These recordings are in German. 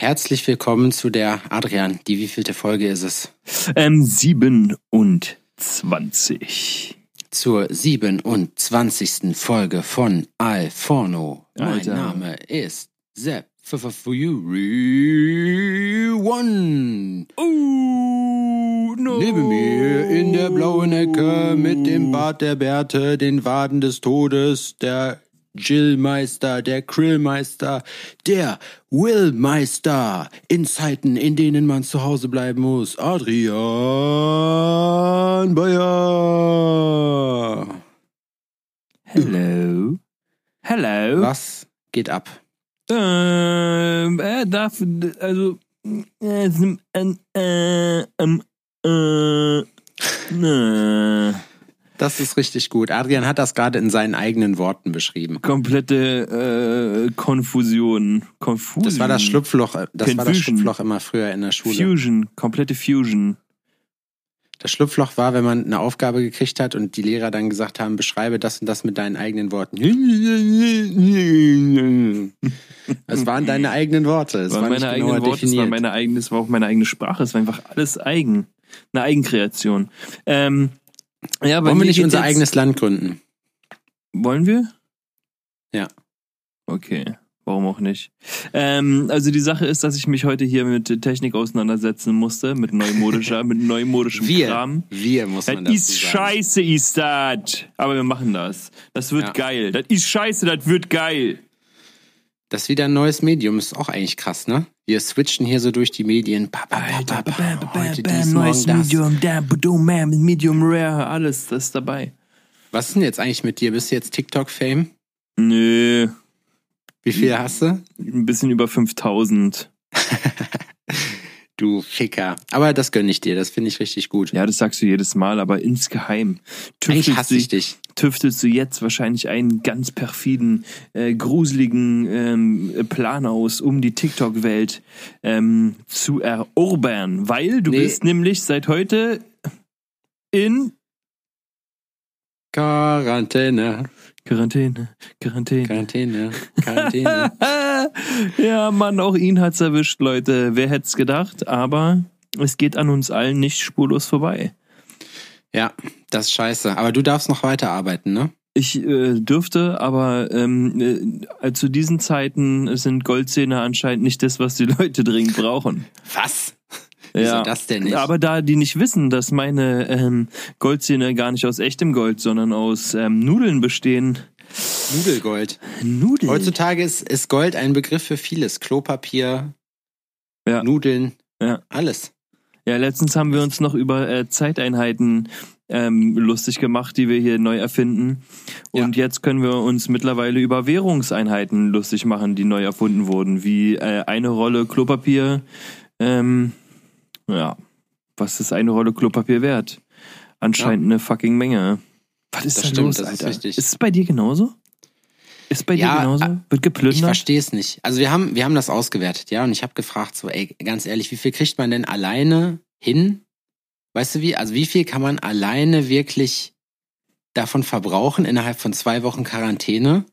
Herzlich willkommen zu der Adrian. Die wievielte Folge ist es? Ähm, 27. Zur 27. Folge von Alforno. Mein Alter. Name ist Sepp Fury One. Oh, no. Neben mir in der blauen Ecke mit dem Bart der Bärte, den Waden des Todes, der Jillmeister, der Krillmeister, der Willmeister in Zeiten, in denen man zu Hause bleiben muss. Adrian Bayer. Hello. Hello. Was geht ab? Ähm, er darf, also, äh, äh, äh, ähm, äh, ne. Das ist richtig gut. Adrian hat das gerade in seinen eigenen Worten beschrieben. komplette äh, Konfusion. Konfusion. Das war das Schlupfloch, das war das Confusion. Schlupfloch immer früher in der Schule. Fusion. Komplette Fusion. Das Schlupfloch war, wenn man eine Aufgabe gekriegt hat und die Lehrer dann gesagt haben, beschreibe das und das mit deinen eigenen Worten. Es waren deine eigenen Worte. Es war, nicht meine eigenen Worte, es war definiert. meine eigene, es war auch meine eigene Sprache, es war einfach alles eigen. Eine Eigenkreation. Ähm, ja, Wollen wir nicht unser eigenes Land gründen? Wollen wir? Ja. Okay, warum auch nicht? Ähm, also die Sache ist, dass ich mich heute hier mit Technik auseinandersetzen musste, mit neumodischer, mit neumodischem Wir, Kram. wir muss man Das ist scheiße, ist das. Aber wir machen das. Das wird Ja. geil. Das ist scheiße, das wird geil. Das ist wieder ein neues Medium. Ist auch eigentlich krass, ne? Wir switchen hier so durch die Medien. Pa, pa, pa, pa, pa. Heute dies, neues morgen. Medium, da, man, Medium Rare, alles, das ist dabei. Was ist denn jetzt eigentlich mit dir? Bist du jetzt TikTok-Fame? Nö, Wie viel hast du? ein bisschen über 5000. Du Ficker. Aber das gönn ich dir. Das finde ich richtig gut. Ja, das sagst du jedes Mal, aber insgeheim tüftelst hasse du, ich dich. tüftelst du jetzt wahrscheinlich einen ganz perfiden, äh, gruseligen ähm, Plan aus, um die TikTok-Welt ähm, zu erobern. Weil du Nee. bist nämlich seit heute in Quarantäne. Quarantäne, Quarantäne. Quarantäne. Quarantäne. ja, Mann, auch ihn hat's erwischt, Leute. Wer hätt's gedacht? Aber es geht an uns allen nicht spurlos vorbei. ja, das ist scheiße. Aber du darfst noch weiterarbeiten, ne? Ich äh, dürfte, aber ähm, äh, zu diesen Zeiten sind Goldzähne anscheinend nicht das, was die Leute dringend brauchen. Was? Wieso das denn nicht? Aber da die nicht wissen, dass meine ähm, Goldzähne gar nicht aus echtem Gold, sondern aus ähm, Nudeln bestehen. Nudelgold. Nudeln? Heutzutage ist, ist Gold ein Begriff für vieles. Klopapier, Ja. Nudeln, Ja. alles. Ja, letztens haben wir uns noch über äh, Zeiteinheiten ähm, lustig gemacht, die wir hier neu erfinden. Und jetzt können wir uns mittlerweile über Währungseinheiten lustig machen, die neu erfunden wurden, wie äh, eine Rolle Klopapier. Ähm, ja, was ist eine Rolle Klopapier wert? Anscheinend eine fucking Menge. Was ist Das da stimmt, los, das ist Alter? richtig. Ist es bei dir genauso? Ist bei Ja, dir genauso? äh, Wird Ich geplündert? verstehe es nicht. Also wir haben, wir haben das ausgewertet, ja, und ich habe gefragt, so, ey, ganz ehrlich, wie viel kriegt man denn alleine hin? Weißt du wie? Also wie viel kann man alleine wirklich davon verbrauchen innerhalb von zwei Wochen Quarantäne?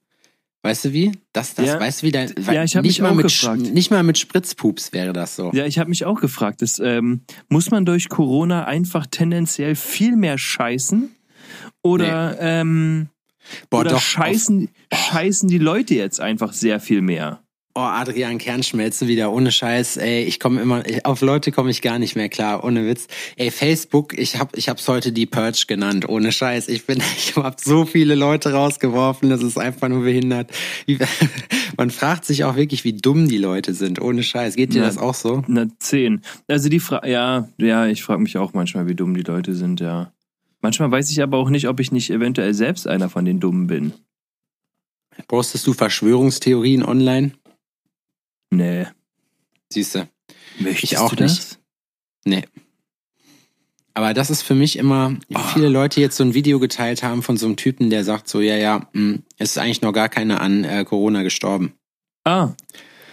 Weißt du wie? Das, das, Ja. weißt du wie? Dein, Ja, ich hab nicht mich mal auch mit, gefragt. Nicht mal mit Spritzpups wäre das so. Ja, ich habe mich auch gefragt, das, ähm, muss man durch Corona einfach tendenziell viel mehr scheißen? Oder, ähm, Boah, oder doch. scheißen, scheißen die Leute jetzt einfach sehr viel mehr? Oh, Adrian Kernschmelze wieder, ohne Scheiß. Ey, ich komme immer, auf Leute komme ich gar nicht mehr klar, ohne Witz. Ey, Facebook, ich hab, ich hab's heute die Purge genannt, ohne Scheiß. Ich bin, ich hab so viele Leute rausgeworfen, das ist einfach nur behindert. Man fragt sich auch wirklich, wie dumm die Leute sind, ohne Scheiß. Geht dir Ja. das auch so? Na, zehn. Also die Frage, ja, ja, ich frage mich auch manchmal, wie dumm die Leute sind, ja. Manchmal weiß ich aber auch nicht, ob ich nicht eventuell selbst einer von den Dummen bin. Postest du Verschwörungstheorien online? Nee. Siehste. Möchtest Ich auch du das? nicht. Nee. Aber das ist für mich immer, wie Oh. viele Leute jetzt so ein Video geteilt haben von so einem Typen, der sagt so, ja, ja, mh, es ist eigentlich noch gar keiner an äh, Corona gestorben. Ah.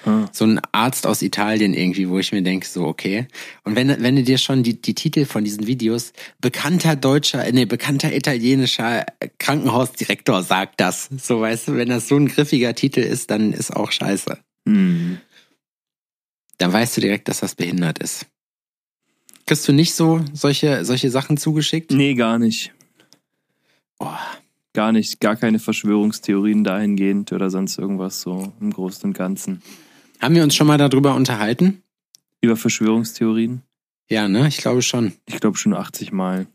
ah. So ein Arzt aus Italien irgendwie, wo ich mir denke, so, okay. Und wenn, wenn du dir schon die, die Titel von diesen Videos, bekannter deutscher, äh, nee, bekannter italienischer Krankenhausdirektor sagt das. So, weißt du, wenn das so ein griffiger Titel ist, dann ist auch scheiße. Hm. dann weißt du direkt, dass das behindert ist. Kriegst du nicht so solche, solche Sachen zugeschickt? Nee, gar nicht. Oh, Gar nicht, gar keine Verschwörungstheorien dahingehend oder sonst irgendwas so im Großen und Ganzen. haben wir uns schon mal darüber unterhalten? Über Verschwörungstheorien? Ja, ne? Ich glaube schon. Ich glaube schon 80 Mal.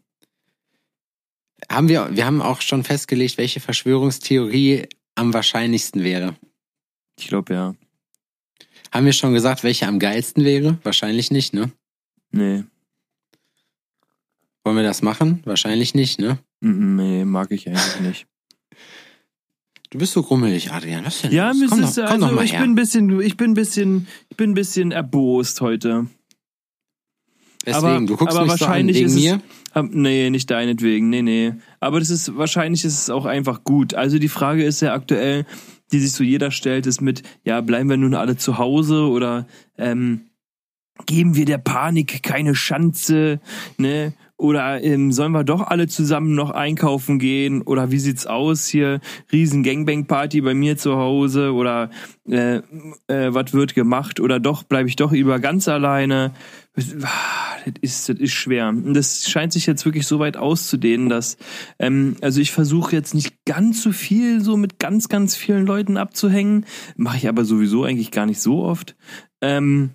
Haben wir, wir haben auch schon festgelegt, welche Verschwörungstheorie am wahrscheinlichsten wäre. Ich glaube ja. Haben wir schon gesagt, welche am geilsten wäre? Wahrscheinlich nicht, ne? Nee. Wollen wir das machen? Wahrscheinlich nicht, ne? Nee, mag ich eigentlich nicht. Du bist so grummelig, Adrian. Was denn? Ja, komm doch, komm also doch mal ich her. bin ein bisschen, ich bin ein bisschen, ich bin ein bisschen erbost heute. Deswegen, aber- du guckst aber mich so an wahrscheinlich wegen ist es- mir. Hab- Nee, nicht deinetwegen, nee, nee. Aber das ist, wahrscheinlich ist es auch einfach gut. Also die Frage ist ja aktuell, die sich so jeder stellt, ist mit, ja, bleiben wir nun alle zu Hause oder ähm, geben wir der Panik keine Chance, ne? Oder ähm, sollen wir doch alle zusammen noch einkaufen gehen? Oder wie sieht's aus hier? Riesen Gangbang-Party bei mir zu Hause? Oder äh, äh, was wird gemacht? Oder doch bleibe ich doch lieber ganz alleine? Das ist, das ist schwer. Das scheint sich jetzt wirklich so weit auszudehnen, dass ähm, also ich versuche jetzt nicht ganz so viel so mit ganz, ganz vielen Leuten abzuhängen. Mache ich aber sowieso eigentlich gar nicht so oft. Ähm,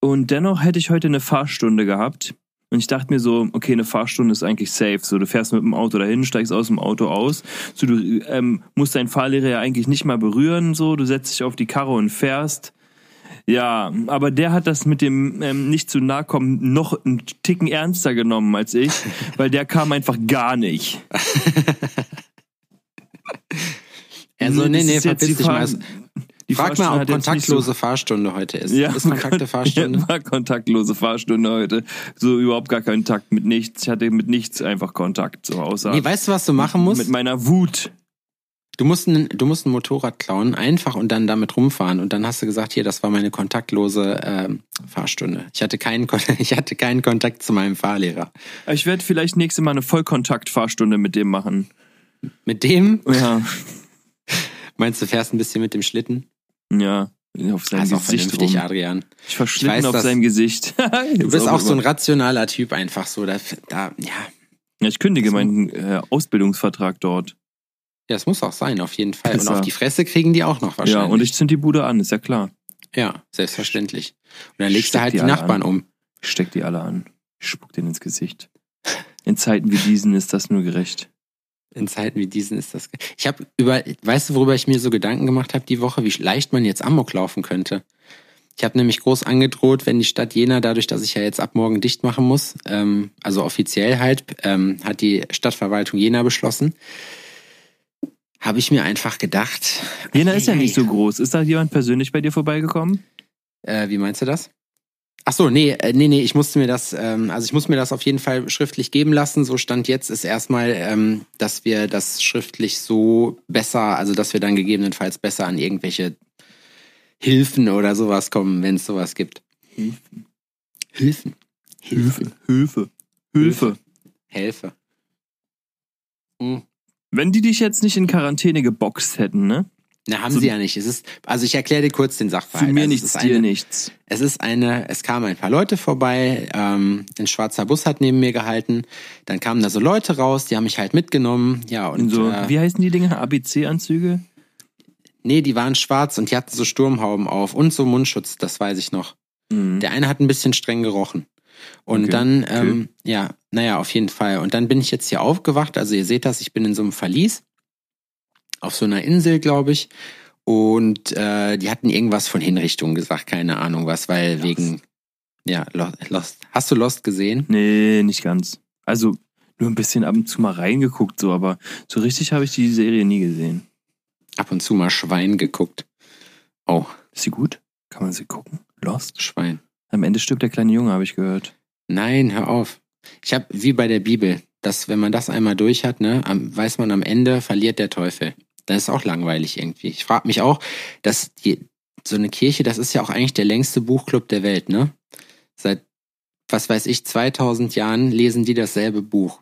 und dennoch hätte ich heute eine Fahrstunde gehabt. Und ich dachte mir so, okay, eine Fahrstunde ist eigentlich safe. So, du fährst mit dem Auto dahin, steigst aus dem Auto aus. So, du ähm, musst deinen Fahrlehrer ja eigentlich nicht mal berühren. So, du setzt dich auf die Karre und fährst. Ja, aber der hat das mit dem ähm, nicht zu nahe kommen noch einen Ticken ernster genommen als ich, weil der kam einfach gar nicht. Also, nee, nee, verpiss dich mal. Die Frag mal, ob kontaktlose Fahrstunde heute ist. Ja, ist kontakte Fahrstunde? Ja, war kontaktlose Fahrstunde heute. So überhaupt gar keinen Kontakt mit nichts. Ich hatte mit nichts einfach Kontakt, so außer Nee, weißt du, was du machen musst? mit meiner Wut. Du musst, ein, du musst ein Motorrad klauen, einfach und dann damit rumfahren. Und dann hast du gesagt, hier, das war meine kontaktlose ähm, Fahrstunde. Ich hatte, keinen, ich hatte keinen Kontakt zu meinem Fahrlehrer. Ich werde vielleicht nächstes Mal eine Vollkontakt-Fahrstunde mit dem machen. Mit dem, Ja, meinst du, fährst ein bisschen mit dem Schlitten? ja, auf seinem Das ist auch Gesicht vernünftig, rum. Adrian. Ich weiß, auf dass- seinem Gesicht. Du bist auch so ein rationaler Typ einfach so. Da, da, ja. Ja, ich kündige meinen äh, Ausbildungsvertrag dort. Ja, es muss auch sein, auf jeden Fall. Und Pisser. auf die Fresse kriegen die auch noch wahrscheinlich. Ja, und ich zünd die Bude an, ist ja klar. Ja, selbstverständlich. Und dann legst du Steck halt die die Nachbarn an. um. Ich steck die alle an. Ich spuck denen ins Gesicht. In Zeiten wie diesen ist das nur gerecht. In Zeiten wie diesen ist das. Ich habe über, weißt du, worüber ich mir so Gedanken gemacht habe die Woche, wie leicht man jetzt Amok laufen könnte. Ich habe nämlich groß angedroht, wenn die Stadt Jena, dadurch, dass ich ja jetzt ab morgen dicht machen muss, ähm, also offiziell halt, ähm, hat die Stadtverwaltung Jena beschlossen, habe ich mir einfach gedacht. Jena ist ja nicht so groß. Ist da jemand persönlich bei dir vorbeigekommen? Äh, wie meinst du das? Ach so, nee, äh, nee, nee, ich musste mir das, ähm, also ich muss mir das auf jeden Fall schriftlich geben lassen. So stand jetzt ist erstmal, ähm, dass wir das schriftlich so besser, also dass wir dann gegebenenfalls besser an irgendwelche Hilfen oder sowas kommen, wenn es sowas gibt. Hilfen. Hilfen. Hilfe. Hilfe. Hilfe. Hilfe. Hm. Wenn die dich jetzt nicht in Quarantäne geboxt hätten, ne? Na, haben So- sie ja nicht. Es ist, also ich erkläre dir kurz den Sachverhalt. Für mir Also nichts, ist dir eine, nichts. Es ist eine, es kamen ein paar Leute vorbei, ähm, ein schwarzer Bus hat neben mir gehalten, dann kamen da so Leute raus, die haben mich halt mitgenommen, ja, und so, äh, wie heißen die Dinge? ABC-Anzüge? nee, die waren schwarz und die hatten so Sturmhauben auf und so Mundschutz, das weiß ich noch. Mhm. Der eine hat ein bisschen streng gerochen. Und Okay, dann, ähm, ja, naja, auf jeden Fall. Und dann bin ich jetzt hier aufgewacht, also ihr seht das, ich bin in so einem Verlies, auf so einer Insel, glaube ich. Und äh, die hatten irgendwas von Hinrichtung gesagt, keine Ahnung was, weil Lost. wegen, ja, Lo- Lost. Hast du Lost gesehen? Nee, nicht ganz. Also nur ein bisschen ab und zu mal reingeguckt, so, aber so richtig habe ich die Serie nie gesehen. Ab und zu mal Schwein geguckt. Oh, Ist sie gut? Kann man sie gucken? Lost? Schwein. Am Ende stirbt der kleine Junge, habe ich gehört. Nein, hör auf. Ich habe wie bei der Bibel, dass wenn man das einmal durch hat, ne, weiß man am Ende verliert der Teufel. Das ist auch langweilig irgendwie. Ich frage mich auch, dass die, so eine Kirche, das ist ja auch eigentlich der längste Buchclub der Welt, ne? Seit was weiß ich 2000 Jahren lesen die dasselbe Buch.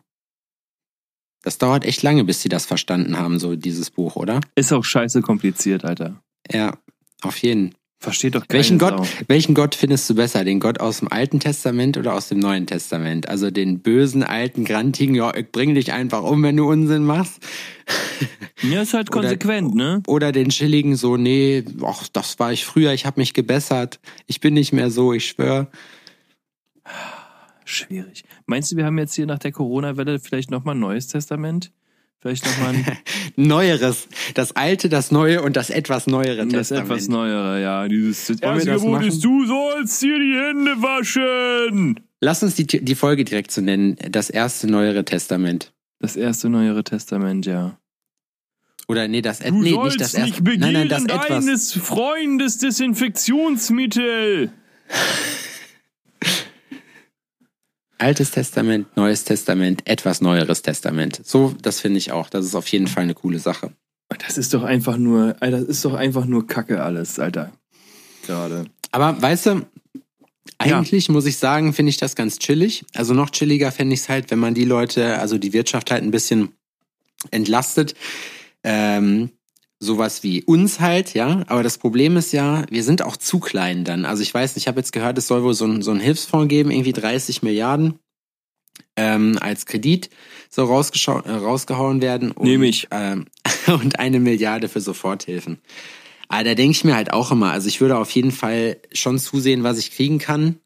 Das dauert echt lange, bis sie das verstanden haben, so dieses Buch, oder? Ist auch scheiße kompliziert, Alter. Ja, auf jeden. Versteht doch keiner. Welchen Gott, welchen Gott findest du besser? Den Gott aus dem Alten Testament oder aus dem Neuen Testament? Also den bösen, alten, grantigen, ja, ich bring dich einfach um, wenn du Unsinn machst. Ja, ist halt konsequent, oder, ne? Oder den chilligen so, nee, ach, das war ich früher, ich habe mich gebessert. Ich bin nicht mehr so, ich schwör. Schwierig. Meinst du, wir haben jetzt hier nach der Corona-Welle vielleicht nochmal ein neues Testament? Vielleicht nochmal ein neueres. Das alte, das neue und das etwas neuere das Testament. etwas neuere, ja. Dieses das Wollen wir erste Gebot ist, du sollst dir die Hände waschen. Lass uns die, die Folge direkt so nennen. Das erste neuere Testament. Das erste neuere Testament, ja. Oder nee, das Du nee, nicht das nicht erste. begehren Nein, nein, das etwas. deines Freundes Desinfektionsmittel. Altes Testament, Neues Testament, etwas neueres Testament. So, das finde ich auch. Das ist auf jeden Fall eine coole Sache. Das ist doch einfach nur, Alter, das ist doch einfach nur Kacke alles, Alter. Gerade. Aber weißt du, eigentlich muss ich sagen, finde ich das ganz chillig. Also noch chilliger fände ich es halt, wenn man die Leute, also die Wirtschaft halt ein bisschen entlastet. Ähm, sowas wie uns halt, ja. Aber das Problem ist ja, wir sind auch zu klein dann. Also ich weiß nicht, ich habe jetzt gehört, es soll wohl so ein, so ein Hilfsfonds geben, irgendwie 30 Milliarden ähm, als Kredit soll rausgeschau- äh, rausgehauen werden. Und, Nehm ich. Ähm, und eine Milliarde für Soforthilfen. Aber da denke ich mir halt auch immer, also ich würde auf jeden Fall schon zusehen, was ich kriegen kann.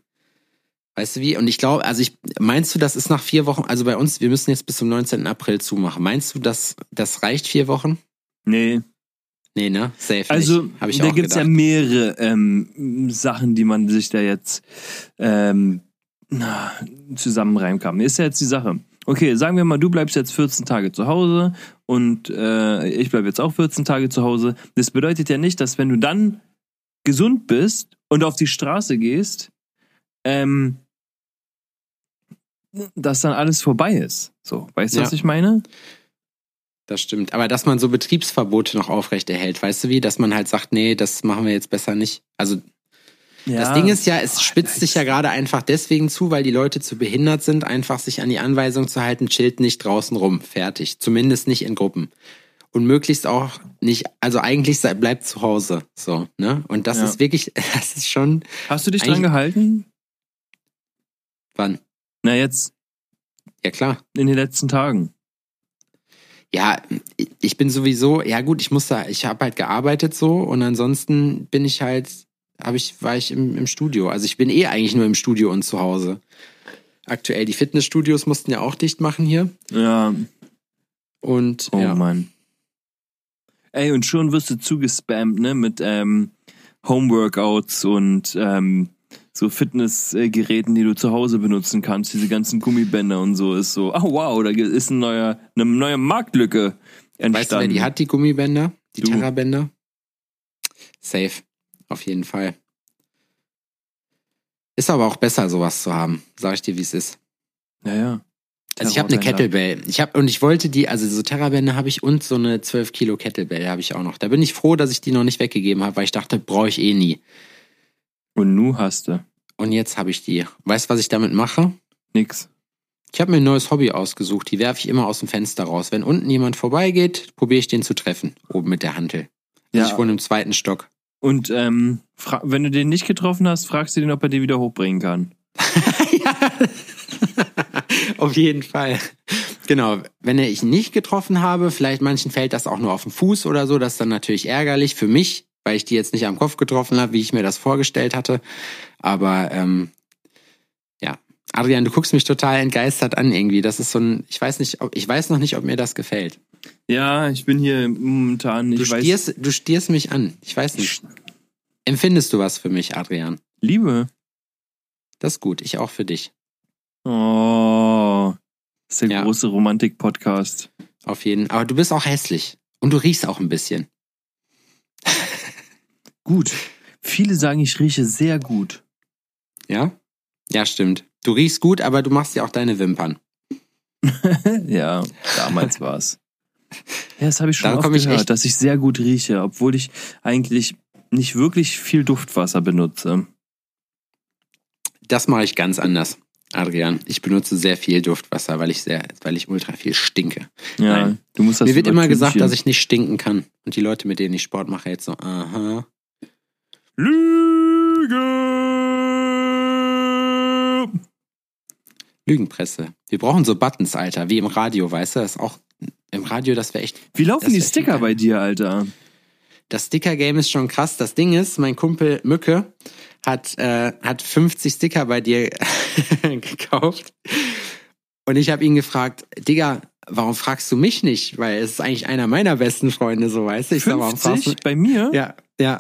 Weißt du wie? Und ich glaube, also ich, meinst du, das ist nach vier Wochen, also bei uns, wir müssen jetzt bis zum 19. April zumachen. Meinst du, das, das reicht vier Wochen? Nee. Nee, ne? Safe Also, nicht. Hab ich da auch gibt's ja mehrere ähm, Sachen, die man sich da jetzt ähm, na, zusammenreimen kann. Ist ja jetzt die Sache. Okay, sagen wir mal, du bleibst jetzt 14 Tage zu Hause und äh, ich bleibe jetzt auch 14 Tage zu Hause. Das bedeutet ja nicht, dass wenn du dann gesund bist und auf die Straße gehst, ähm, dass dann alles vorbei ist. So, weißt du, Ja. was ich meine? Das stimmt. Aber dass man so Betriebsverbote noch aufrechterhält, weißt du wie? Dass man halt sagt, nee, das machen wir jetzt besser nicht. Also das Ding ist ja, es spitzt sich ja gerade einfach deswegen zu, weil die Leute zu behindert sind, einfach sich an die Anweisung zu halten, chillt nicht draußen rum. Fertig. Zumindest nicht in Gruppen. Und möglichst auch nicht, also eigentlich bleibt zu Hause. So, ne? Und das Ja. ist wirklich, das ist schon, Hast du dich dran gehalten? wann? Na, jetzt Ja klar. in den letzten Tagen. Ja, ich bin sowieso, ja gut, ich muss da, ich habe halt gearbeitet so und ansonsten bin ich halt, habe ich, war ich im, im Studio. Also ich bin eh eigentlich nur im Studio und zu Hause. Aktuell, die Fitnessstudios mussten ja auch dicht machen hier. Ja, Und oh ja. Mann. Ey, und schon wirst du zugespammt, ne, mit ähm, Homeworkouts und ähm, so Fitnessgeräten, die du zu Hause benutzen kannst, diese ganzen Gummibänder und so, ist so, oh wow, da ist ein neuer, eine neue Marktlücke entstanden. Weißt du, wer die hat, die Gummibänder? Die Du. Terrabänder? Safe. Auf jeden Fall. Ist aber auch besser, sowas zu haben. Sag ich dir, wie es ist. Ja, ja. Also ich habe eine. Kettlebell. Ich habe und ich wollte die, also so Terrabände habe ich und so eine 12 Kilo Kettlebell habe ich auch noch. Da bin ich froh, dass ich die noch nicht weggegeben habe, weil ich dachte, brauche ich eh nie. Und nu hast du Und jetzt habe ich die. Weißt du, was ich damit mache? nix. Ich habe mir ein neues Hobby ausgesucht. Die werfe ich immer aus dem Fenster raus. Wenn unten jemand vorbeigeht, probiere ich den zu treffen. Oben mit der Hantel. Ja. Ich wohne im zweiten Stock. Und ähm, wenn du den nicht getroffen hast, fragst du den, ob er den wieder hochbringen kann. ja. auf jeden Fall. Genau. Wenn ich ihn nicht getroffen habe, vielleicht manchen fällt das auch nur auf den Fuß oder so, das ist dann natürlich ärgerlich für mich, weil ich die jetzt nicht am Kopf getroffen habe, wie ich mir das vorgestellt hatte. Aber ähm, ja. Adrian, du guckst mich total entgeistert an irgendwie. Das ist so ein, ich weiß nicht, ob, ich weiß noch nicht, ob mir das gefällt. Ja, ich bin hier momentan, ich Du weiß. stierst, du stierst mich an. Ich weiß nicht. Empfindest du was für mich, Adrian? Liebe. Das ist gut. Ich auch für dich. Oh. Das ist der Ja. große Romantik-Podcast. Auf jeden. Aber du bist auch hässlich. Und du riechst auch ein bisschen. Gut. Viele sagen, ich rieche sehr gut. Ja? Ja, stimmt. Du riechst gut, aber du machst ja auch deine Wimpern. ja, damals war's. Ja, das habe ich schon oft ich gehört, dass ich sehr gut rieche, obwohl ich eigentlich nicht wirklich viel Duftwasser benutze. Das mache ich ganz anders, Adrian. Ich benutze sehr viel Duftwasser, weil ich sehr, weil ich ultra viel stinke. Ja, Nein. du musst das Mir wird immer gesagt, dass ich nicht stinken kann. Und die Leute, mit denen ich Sport mache, jetzt so, aha. Lüge! Lügenpresse. Wir brauchen so Buttons, Alter, wie im Radio, weißt du? Das ist auch im Radio, das wäre echt. Wie laufen die Sticker bei dir, Alter? Das Sticker-Game ist schon krass. Das Ding ist, mein Kumpel Mücke hat, äh, hat 50 Sticker bei dir gekauft. Und ich habe ihn gefragt, Digga, warum fragst du mich nicht? Weil es ist eigentlich einer meiner besten Freunde, so weißt du. Ich sag, warum fragst du 50 bei mir? Ja, ja.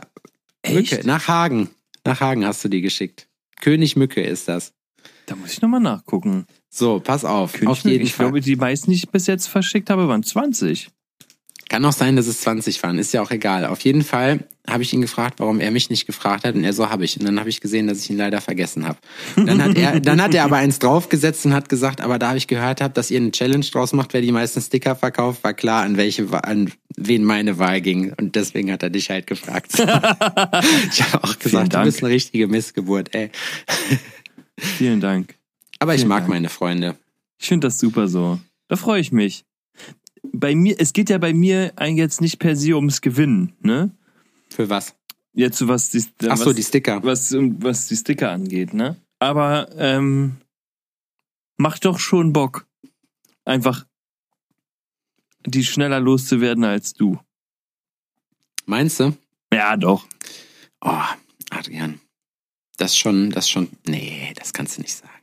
Echt? Mücke, nach Hagen. Nach Hagen hast du die geschickt. König Mücke ist das. Da muss ich nochmal nachgucken. So, pass auf. König auf jeden ich Fall. glaube, die meisten, die ich bis jetzt verschickt habe, waren 20. Kann auch sein, dass es 20 waren, ist ja auch egal. Auf jeden Fall habe ich ihn gefragt, warum er mich nicht gefragt hat und er so habe ich. Und dann habe ich gesehen, dass ich ihn leider vergessen habe. Dann hat er, dann hat er aber eins draufgesetzt und hat gesagt, aber da habe ich gehört habe, dass ihr eine Challenge draus macht, wer die meisten Sticker verkauft, war klar, an welche, an wen meine Wahl ging. Und deswegen hat er dich halt gefragt. ich habe auch gesagt, du bist eine richtige Missgeburt, ey. Vielen Dank. Aber ich Vielen mag Dank. meine Freunde. Ich finde das super so. Da freue ich mich. Bei mir, es geht ja bei mir eigentlich jetzt nicht per se ums Gewinnen, ne? Für was? Jetzt was die, Ach so, was, die Sticker. was, was die Sticker angeht, ne? Aber ähm, macht doch schon Bock, einfach die schneller loszuwerden als du. Meinst du? Ja, doch. Oh, Adrian. Das schon, das schon. Nee, das kannst du nicht sagen.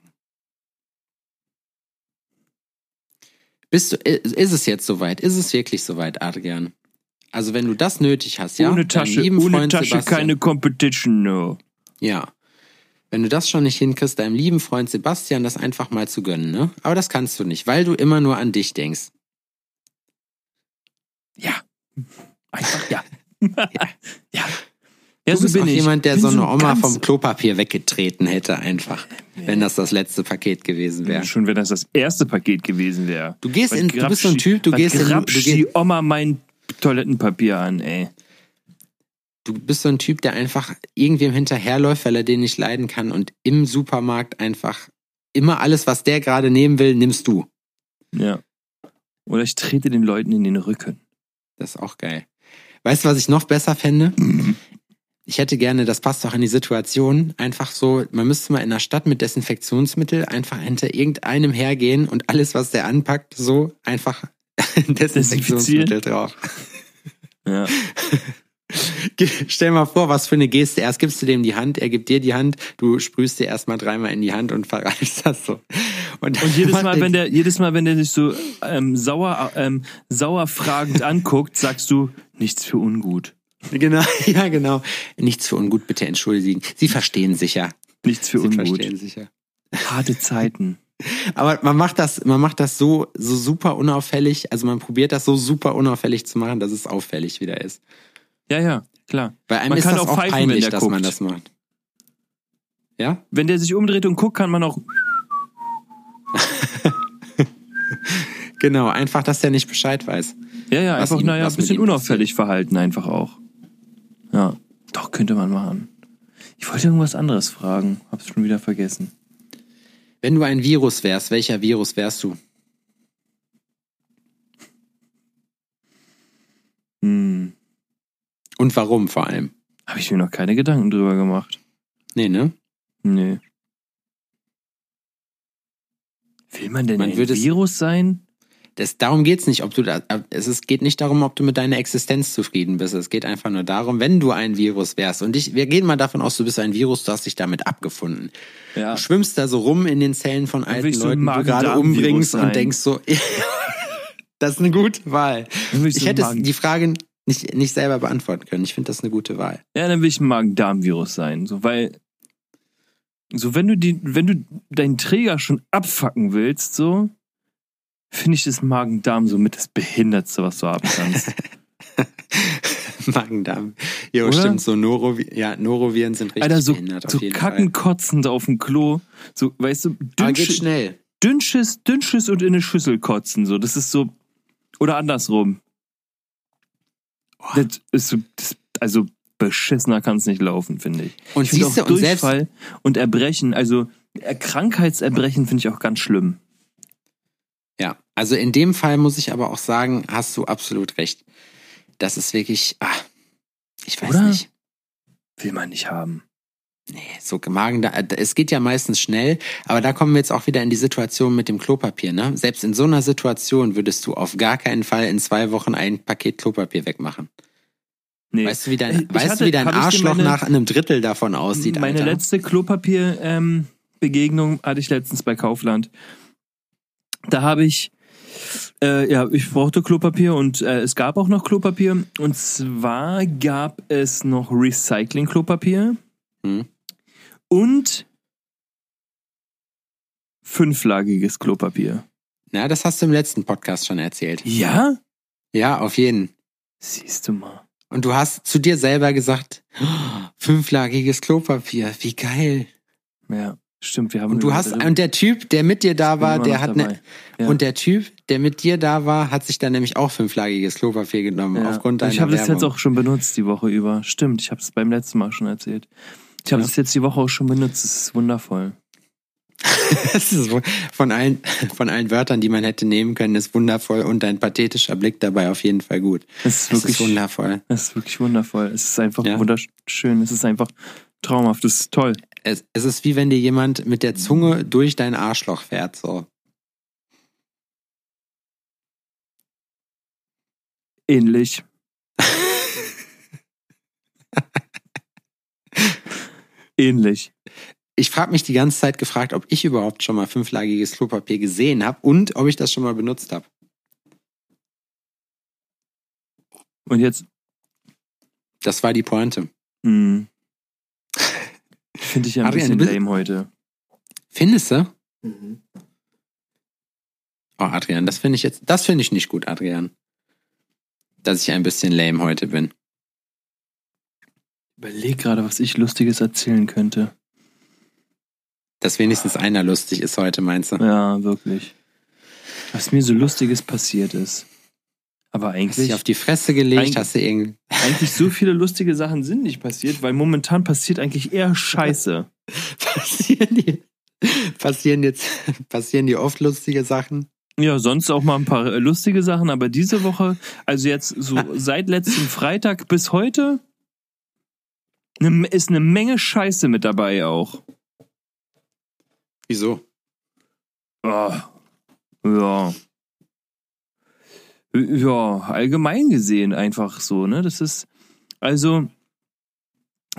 Bist du, ist es jetzt soweit? Ist es wirklich soweit, Adrian? Also wenn du das nötig hast, ja? ohne Tasche, ohne Freund Tasche Sebastian, keine Competition, no. Ja. Wenn du das schon nicht hinkriegst, deinem lieben Freund Sebastian das einfach mal zu gönnen, ne? Aber das kannst du nicht, weil du immer nur an dich denkst. Ja. Einfach ja. Ja. ja. Ja, du bist auch jemand, der so eine Oma vom Klopapier weggetreten hätte, einfach. Wenn das das letzte Paket gewesen wäre. Schon wenn das das erste Paket gewesen wäre. Du gehst Was in, du bist so ein Typ, du gehst in, du, gehst, die Oma mein Toilettenpapier an, ey. du bist so ein Typ, der einfach irgendwem hinterherläuft, weil er den nicht leiden kann und im Supermarkt einfach immer alles, was der gerade nehmen will, nimmst du. Ja. Oder ich trete den Leuten in den Rücken. Das ist auch geil. Weißt du, was ich noch besser fände? Ich hätte gerne, das passt auch in die Situation, einfach so, man müsste mal in der Stadt mit Desinfektionsmittel einfach hinter irgendeinem hergehen und alles, was der anpackt, so einfach Desinfektionsmittel drauf. Ja. Stell mal vor, was für eine Geste. Erst gibst du dem die Hand, er gibt dir die Hand, du sprühst dir erstmal dreimal in die Hand und verreibst das so. Und jedes Mal, wenn der, jedes Mal, wenn der sich so ähm, sauer, ähm, sauer fragend anguckt, sagst du nichts für ungut. Genau, ja, genau. Nichts für ungut, bitte entschuldigen. Sie verstehen sicher. Nichts für Sie ungut. verstehen sicher. Harte Zeiten. Aber man macht das, man macht das so, so super unauffällig. Also man probiert das so super unauffällig zu machen, dass es auffällig wieder ist. Ja, ja, klar. Bei einem Man ist kann das auch auch pfeifen, wenn peinlich, der dass guckt. man das macht. Ja? Wenn der sich umdreht und guckt, kann man auch. Genau, einfach, dass der nicht Bescheid weiß. Ja, ja, Was einfach, naja, ein bisschen unauffällig verhalten einfach auch. Ja, doch, könnte man machen. Ich wollte irgendwas anderes fragen, hab's schon wieder vergessen. Wenn du ein Virus wärst, welcher Virus wärst du? Hm, Und warum vor allem? habe ich mir noch keine Gedanken drüber gemacht. Nee, ne? Nee. Will man denn Man ein Virus sein? Das, darum geht's nicht, ob du da, es ist, geht nicht darum, ob du mit deiner Existenz zufrieden bist. Es geht einfach nur darum, wenn du ein Virus wärst. Und ich, wir gehen mal davon aus, du bist ein Virus, du hast dich damit abgefunden. Ja. Du schwimmst da so rum in den Zellen von alten so Leuten, die du gerade umbringst und denkst so, das ist eine gute Wahl. Ich Ich so hätte Magen- die Frage nicht, nicht selber beantworten können. Ich finde das eine gute Wahl. Ja, dann will ich ein Magen-Darm-Virus sein. So, weil, so, wenn du die, wenn du deinen Träger schon abfacken willst, so, finde ich das Magen-Darm so mit das Behindertste, was du haben kannst. Magen-Darm. Jo, Oder? stimmt, so Norovi ja, Noroviren sind richtig Alter, so, behindert so auf jeden kacken, Fall. kotzend auf dem Klo. So, weißt du, dünnsches, schnell. dünnsches, dünnsches und in eine Schüssel kotzen. So, das ist so, oder andersrum. Das ist so, das, also, beschissener kann es nicht laufen, finde ich. Und Ich siehst du, auch und selbst, Durchfall und Erbrechen, also Krankheitserbrechen finde ich auch ganz schlimm. Ja, also in dem Fall muss ich aber auch sagen, hast du absolut recht. Das ist wirklich, ah, ich weiß Oder? nicht. Will man nicht haben. Nee, so Magen, da, es geht ja meistens schnell, aber da kommen wir jetzt auch wieder in die Situation mit dem Klopapier, ne? Selbst in so einer Situation würdest du auf gar keinen Fall in zwei Wochen ein Paket Klopapier wegmachen. Nee. Weißt du, wie dein, weißt hatte, du, wie dein Arschloch meine, nach einem Drittel davon aussieht? Meine Alter? letzte Klopapier-Begegnung ähm, hatte ich letztens bei Kaufland. Da habe ich, äh, ja, ich brauchte Klopapier und äh, es gab auch noch Klopapier. Und zwar gab es noch Recycling-Klopapier. Hm und fünflagiges Klopapier. Na, das hast du im letzten Podcast schon erzählt. Ja? Ja, auf jeden. Siehst du mal. Und du hast zu dir selber gesagt, oh, fünflagiges Klopapier, wie geil. Ja, stimmt, wir haben Und du hast und der Typ, der mit dir da war, der hat ne, ja. und der Typ, der mit dir da war, hat sich dann nämlich auch fünflagiges Klopapier genommen ja. aufgrund deiner Ich habe das jetzt auch schon benutzt die Woche über. Stimmt, ich habe es beim letzten Mal schon erzählt. Ich habe ja. das jetzt die Woche auch schon benutzt. Das ist wundervoll. das ist von allen, von allen Wörtern, die man hätte nehmen können, ist wundervoll und dein pathetischer Blick dabei auf jeden Fall gut. Es ist wirklich ist wundervoll. Es ist wirklich wundervoll. Es ist einfach ja. wunderschön. Es ist einfach traumhaft. Es ist toll. Es, es ist wie wenn dir jemand mit der Zunge durch dein Arschloch fährt, so. Ähnlich. ähnlich. Ich frage mich die ganze Zeit gefragt, ob ich überhaupt schon mal fünflagiges Klopapier gesehen habe und ob ich das schon mal benutzt habe. Und jetzt? Das war die Pointe. Hm. Finde ich ja ein Adrian, bisschen lame heute. Findest du? Mhm. Oh, Adrian, das finde ich jetzt, das finde ich nicht gut, Adrian. Dass ich ein bisschen lame heute bin. Überleg gerade, was ich Lustiges erzählen könnte. Dass wenigstens einer lustig ist heute, meinst du? Ja, wirklich. Was mir so Lustiges passiert ist. Aber eigentlich. Hast du auf die Fresse gelegt, hast du irgendwie. Eigentlich so viele lustige Sachen sind nicht passiert, weil momentan passiert eigentlich eher Scheiße. passieren die, passieren jetzt, passieren die oft lustige Sachen? Ja, sonst auch mal ein paar lustige Sachen, aber diese Woche, also jetzt so seit letzten Freitag bis heute, Ne, ist eine Menge Scheiße mit dabei auch. Wieso? Oh, ja. Ja, allgemein gesehen einfach so, ne? Das ist, also,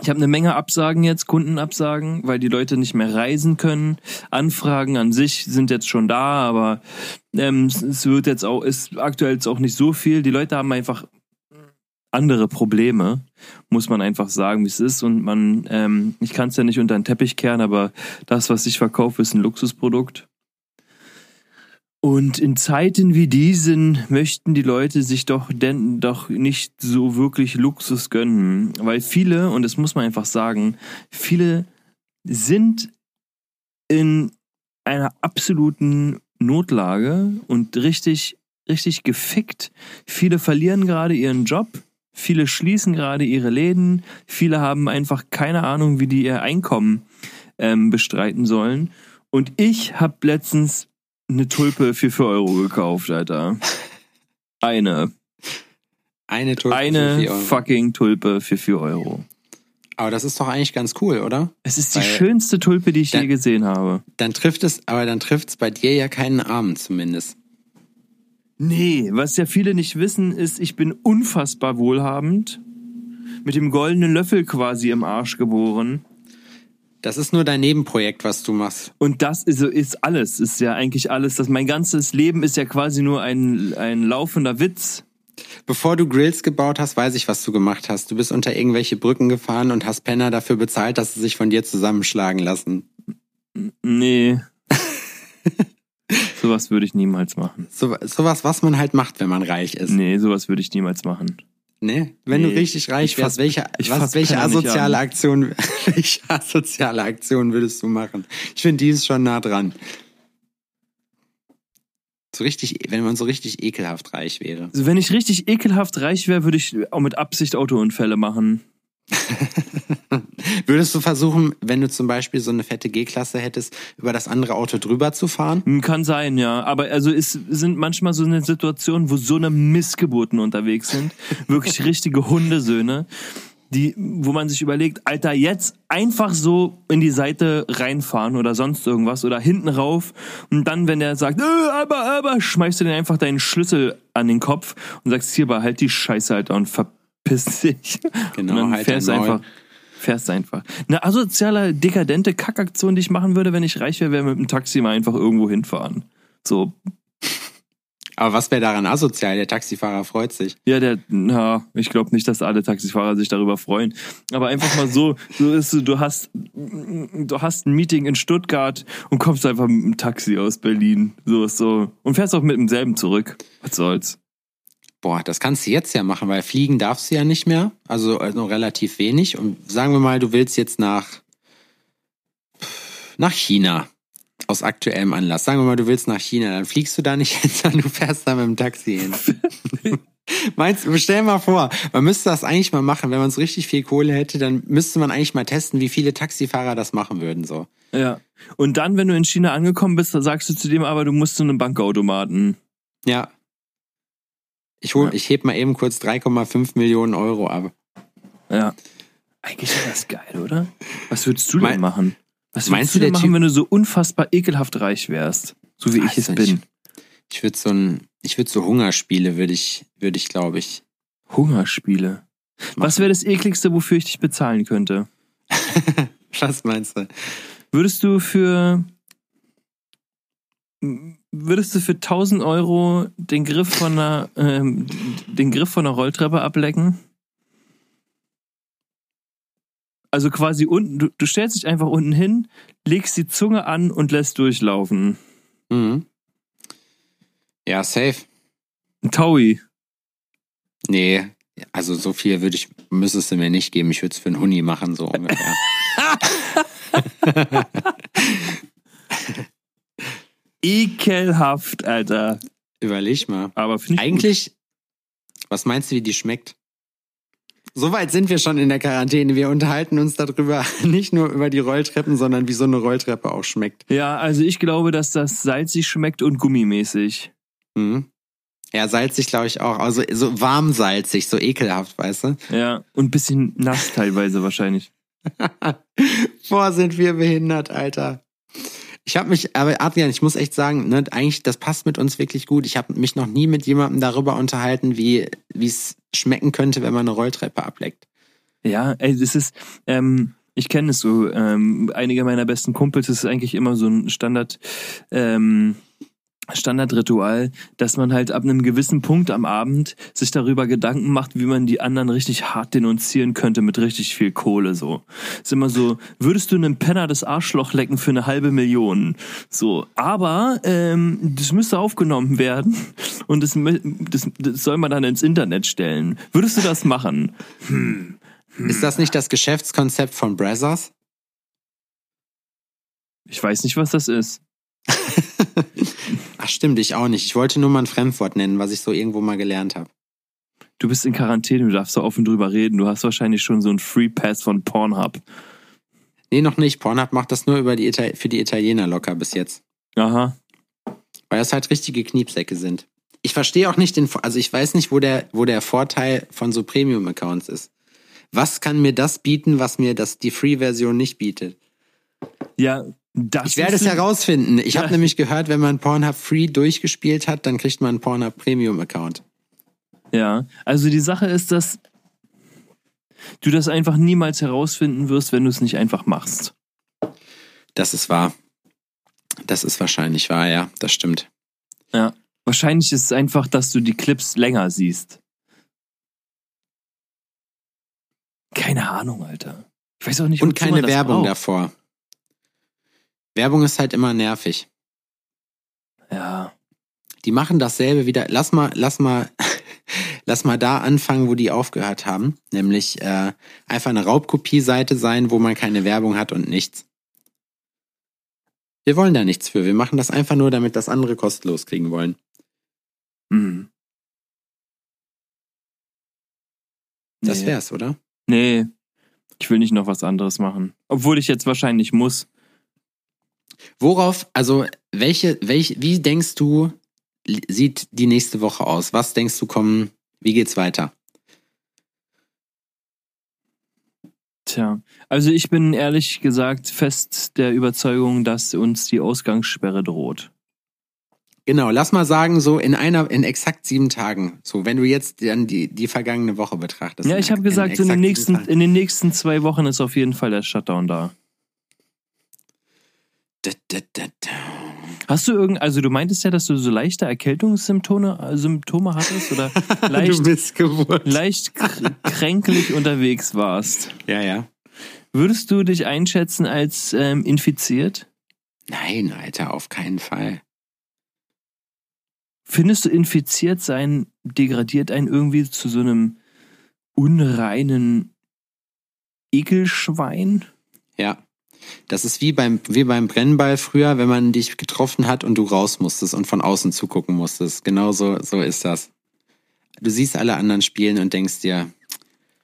ich habe eine Menge Absagen jetzt, Kundenabsagen, weil die Leute nicht mehr reisen können. Anfragen an sich sind jetzt schon da, aber ähm, es wird jetzt auch, ist aktuell jetzt auch nicht so viel. Die Leute haben einfach andere Probleme, muss man einfach sagen, wie es ist. Und man, ähm, ich kann es ja nicht unter den Teppich kehren, aber das, was ich verkaufe, ist ein Luxusprodukt. Und in Zeiten wie diesen möchten die Leute sich doch denn doch nicht so wirklich Luxus gönnen, weil viele, und das muss man einfach sagen, viele sind in einer absoluten Notlage und richtig, richtig gefickt. Viele verlieren gerade ihren Job Viele schließen gerade ihre Läden. Viele haben einfach keine Ahnung, wie die ihr Einkommen ähm, bestreiten sollen. Und ich habe letztens eine Tulpe für 4 Euro gekauft, Alter. Eine. Eine Tulpe Eine für 4 Euro. fucking Tulpe für 4 Euro. Aber das ist doch eigentlich ganz cool, oder? Es ist die Weil schönste Tulpe, die ich dann, je gesehen habe. Dann trifft es, aber dann trifft es bei dir ja keinen Arm zumindest. Nee, was ja viele nicht wissen, ist, ich bin unfassbar wohlhabend. Mit dem goldenen Löffel quasi im Arsch geboren. Das ist nur dein Nebenprojekt, was du machst. Und das ist, ist alles, ist ja eigentlich alles. Das, mein ganzes Leben ist ja quasi nur ein, ein laufender Witz. Bevor du Grills gebaut hast, weiß ich, was du gemacht hast. Du bist unter irgendwelche Brücken gefahren und hast Penner dafür bezahlt, dass sie sich von dir zusammenschlagen lassen. Nee. Sowas würde ich niemals machen. So, sowas, was man halt macht, wenn man reich ist. Nee, sowas würde ich niemals machen. Nee, wenn nee, du richtig reich wärst, welche, was, welche asoziale Aktion, welche asoziale Aktion würdest du machen? Ich finde, die ist schon nah dran. So richtig, wenn man so richtig ekelhaft reich wäre. Also wenn ich richtig ekelhaft reich wäre, würde ich auch mit Absicht Autounfälle machen. Würdest du versuchen, wenn du zum Beispiel so eine fette G-Klasse hättest, über das andere Auto drüber zu fahren? Hm, kann sein, ja. Aber also es sind manchmal so eine Situation, wo so eine Missgeburten unterwegs sind. Wirklich richtige Hundesöhne. die, wo man sich überlegt, Alter, jetzt einfach so in die Seite reinfahren oder sonst irgendwas oder hinten rauf und dann, wenn der sagt, äh, aber, aber, schmeißt du den einfach deinen Schlüssel an den Kopf und sagst, hier, behalt die Scheiße, Alter, und verpiss dich. Genau, und dann halt fährst einfach. Fährst einfach. Eine asoziale, dekadente Kackaktion, die ich machen würde, wenn ich reich wäre, wäre mit dem Taxi mal einfach irgendwo hinfahren. So, Aber was wäre daran asozial? Der Taxifahrer freut sich. Ja, der, na, ich glaube nicht, dass alle Taxifahrer sich darüber freuen. Aber einfach mal so, so ist du hast, du hast ein Meeting in Stuttgart und kommst einfach mit dem Taxi aus Berlin. So ist so. Und fährst auch mit demselben zurück. Was soll's? Boah, das kannst du jetzt ja machen, weil fliegen darfst du ja nicht mehr. Also äh, noch relativ wenig. Und sagen wir mal, du willst jetzt nach, nach China. Aus aktuellem Anlass. Sagen wir mal, du willst nach China, dann fliegst du da nicht hin, sondern du fährst da mit dem Taxi hin. Meinst du, stell mal vor, man müsste das eigentlich mal machen, wenn man so richtig viel Kohle hätte, dann müsste man eigentlich mal testen, wie viele Taxifahrer das machen würden, so. Ja. Und dann, wenn du in China angekommen bist, dann sagst du zu dem aber, du musst zu einem Bankautomaten. Ja. Ich hol, Ja. ich heb mal eben kurz 3,5 Millionen Euro ab. Ja. Eigentlich wäre das geil, oder? Was würdest du denn Mein- machen? Was Meinst würdest du du, denn machen, Typ- wenn du so unfassbar ekelhaft reich wärst? So wie ich es nicht. bin. Ich würde so ein, ich würde so Hungerspiele, würde ich, würde ich, glaube ich. Hungerspiele. Was wäre das ekligste, wofür ich dich bezahlen könnte? Was meinst du? Würdest du für würdest du für 1000 Euro den Griff von einer ähm, den Griff von einer Rolltreppe ablecken? Also quasi unten, du, du stellst dich einfach unten hin, legst die Zunge an und lässt durchlaufen. Mhm. Ja, safe. Ein Taui. Nee, also so viel würde ich, müsstest du mir nicht geben. Ich würde es für einen Huni machen, so ungefähr. Ekelhaft, Alter. Überleg mal. Aber ich Eigentlich, was meinst du, wie die schmeckt? Soweit sind wir schon in der Quarantäne. Wir unterhalten uns darüber, nicht nur über die Rolltreppen, sondern wie so eine Rolltreppe auch schmeckt. gut. Ja, also ich glaube, dass das salzig schmeckt und gummimäßig. Mhm. Ja, salzig glaube ich auch. Also so warm salzig, so ekelhaft, weißt du? Ja, und ein bisschen nass teilweise wahrscheinlich. Boah, sind wir behindert, Alter. Ich habe mich, aber Adrian, ich muss echt sagen, ne, eigentlich, das passt mit uns wirklich gut. Ich habe mich noch nie mit jemandem darüber unterhalten, wie es schmecken könnte, wenn man eine Rolltreppe ableckt. Ja, ey, das ist, ähm, ich kenne es so. Ähm, einige meiner besten Kumpels, das ist eigentlich immer so ein Standard, ähm, Standardritual, dass man halt ab einem gewissen Punkt am Abend sich darüber Gedanken macht, wie man die anderen richtig hart denunzieren könnte mit richtig viel Kohle so. Ist immer so, würdest du einem Penner das Arschloch lecken für eine halbe Million? So, aber ähm, das müsste aufgenommen werden und das, das, das soll man dann ins Internet stellen. Würdest du das machen? Ist das nicht das Geschäftskonzept von Brazzers? Ich weiß nicht, was das ist. Ach stimmt, ich auch nicht. Ich wollte nur mal ein Fremdwort nennen, was ich so irgendwo mal gelernt habe. Du bist in Quarantäne, du darfst da offen drüber reden. Du hast wahrscheinlich schon so einen Free Pass von Pornhub. Nee, noch nicht. Pornhub macht das nur über die Ital für die Italiener locker bis jetzt. Aha. Weil das halt richtige Kniepsäcke sind. Ich verstehe auch nicht den, also ich weiß nicht, wo der, wo der Vorteil von so Premium-Accounts ist. Was kann mir das bieten, was mir das, die Free-Version nicht bietet? Ja, das Ich werde es herausfinden. Ich Ja. habe nämlich gehört, wenn man Pornhub Free durchgespielt hat, dann kriegt man einen Pornhub Premium-Account. Ja, also die Sache ist, dass du das einfach niemals herausfinden wirst, wenn du es nicht einfach machst. Das ist wahr. Das ist wahrscheinlich wahr, ja, das stimmt. Ja. Wahrscheinlich ist es einfach, dass du die Clips länger siehst. Keine Ahnung, Alter. Ich weiß auch nicht, Und keine das Werbung braucht. davor. Werbung ist halt immer nervig. Ja. Die machen dasselbe wieder. Lass mal, lass mal, lass mal da anfangen, wo die aufgehört haben. Nämlich äh, einfach eine Raubkopie-Seite sein, wo man keine Werbung hat und nichts. Wir wollen da nichts für. Wir machen das einfach nur, damit das andere kostenlos kriegen wollen. Mhm. Das Nee. wär's, oder? Nee, ich will nicht noch was anderes machen. Obwohl ich jetzt wahrscheinlich muss. Worauf, also welche, welche, wie denkst du, sieht die nächste Woche aus? Was denkst du kommen, wie geht's weiter? Tja, also ich bin ehrlich gesagt fest der Überzeugung, dass uns die Ausgangssperre droht. Genau, lass mal sagen, so in einer, in exakt sieben Tagen. So, wenn du jetzt dann die, die vergangene Woche betrachtest. Ja, ich habe gesagt, in, den nächsten, in den nächsten zwei Wochen ist auf jeden Fall der Shutdown da. Hast du irgend, also du meintest ja, dass du so leichte Erkältungssymptome äh, Symptome hattest oder leicht, leicht kränklich unterwegs warst. Ja, ja. Würdest du dich einschätzen als ähm, infiziert? Nein, Alter, auf keinen Fall. Findest du infiziert sein degradiert einen irgendwie zu so einem unreinen Ekelschwein? Ja. Das ist wie beim, wie beim Brennball früher, wenn man dich getroffen hat und du raus musstest und von außen zugucken musstest. Genau so, so ist das. Du siehst alle anderen spielen und denkst dir,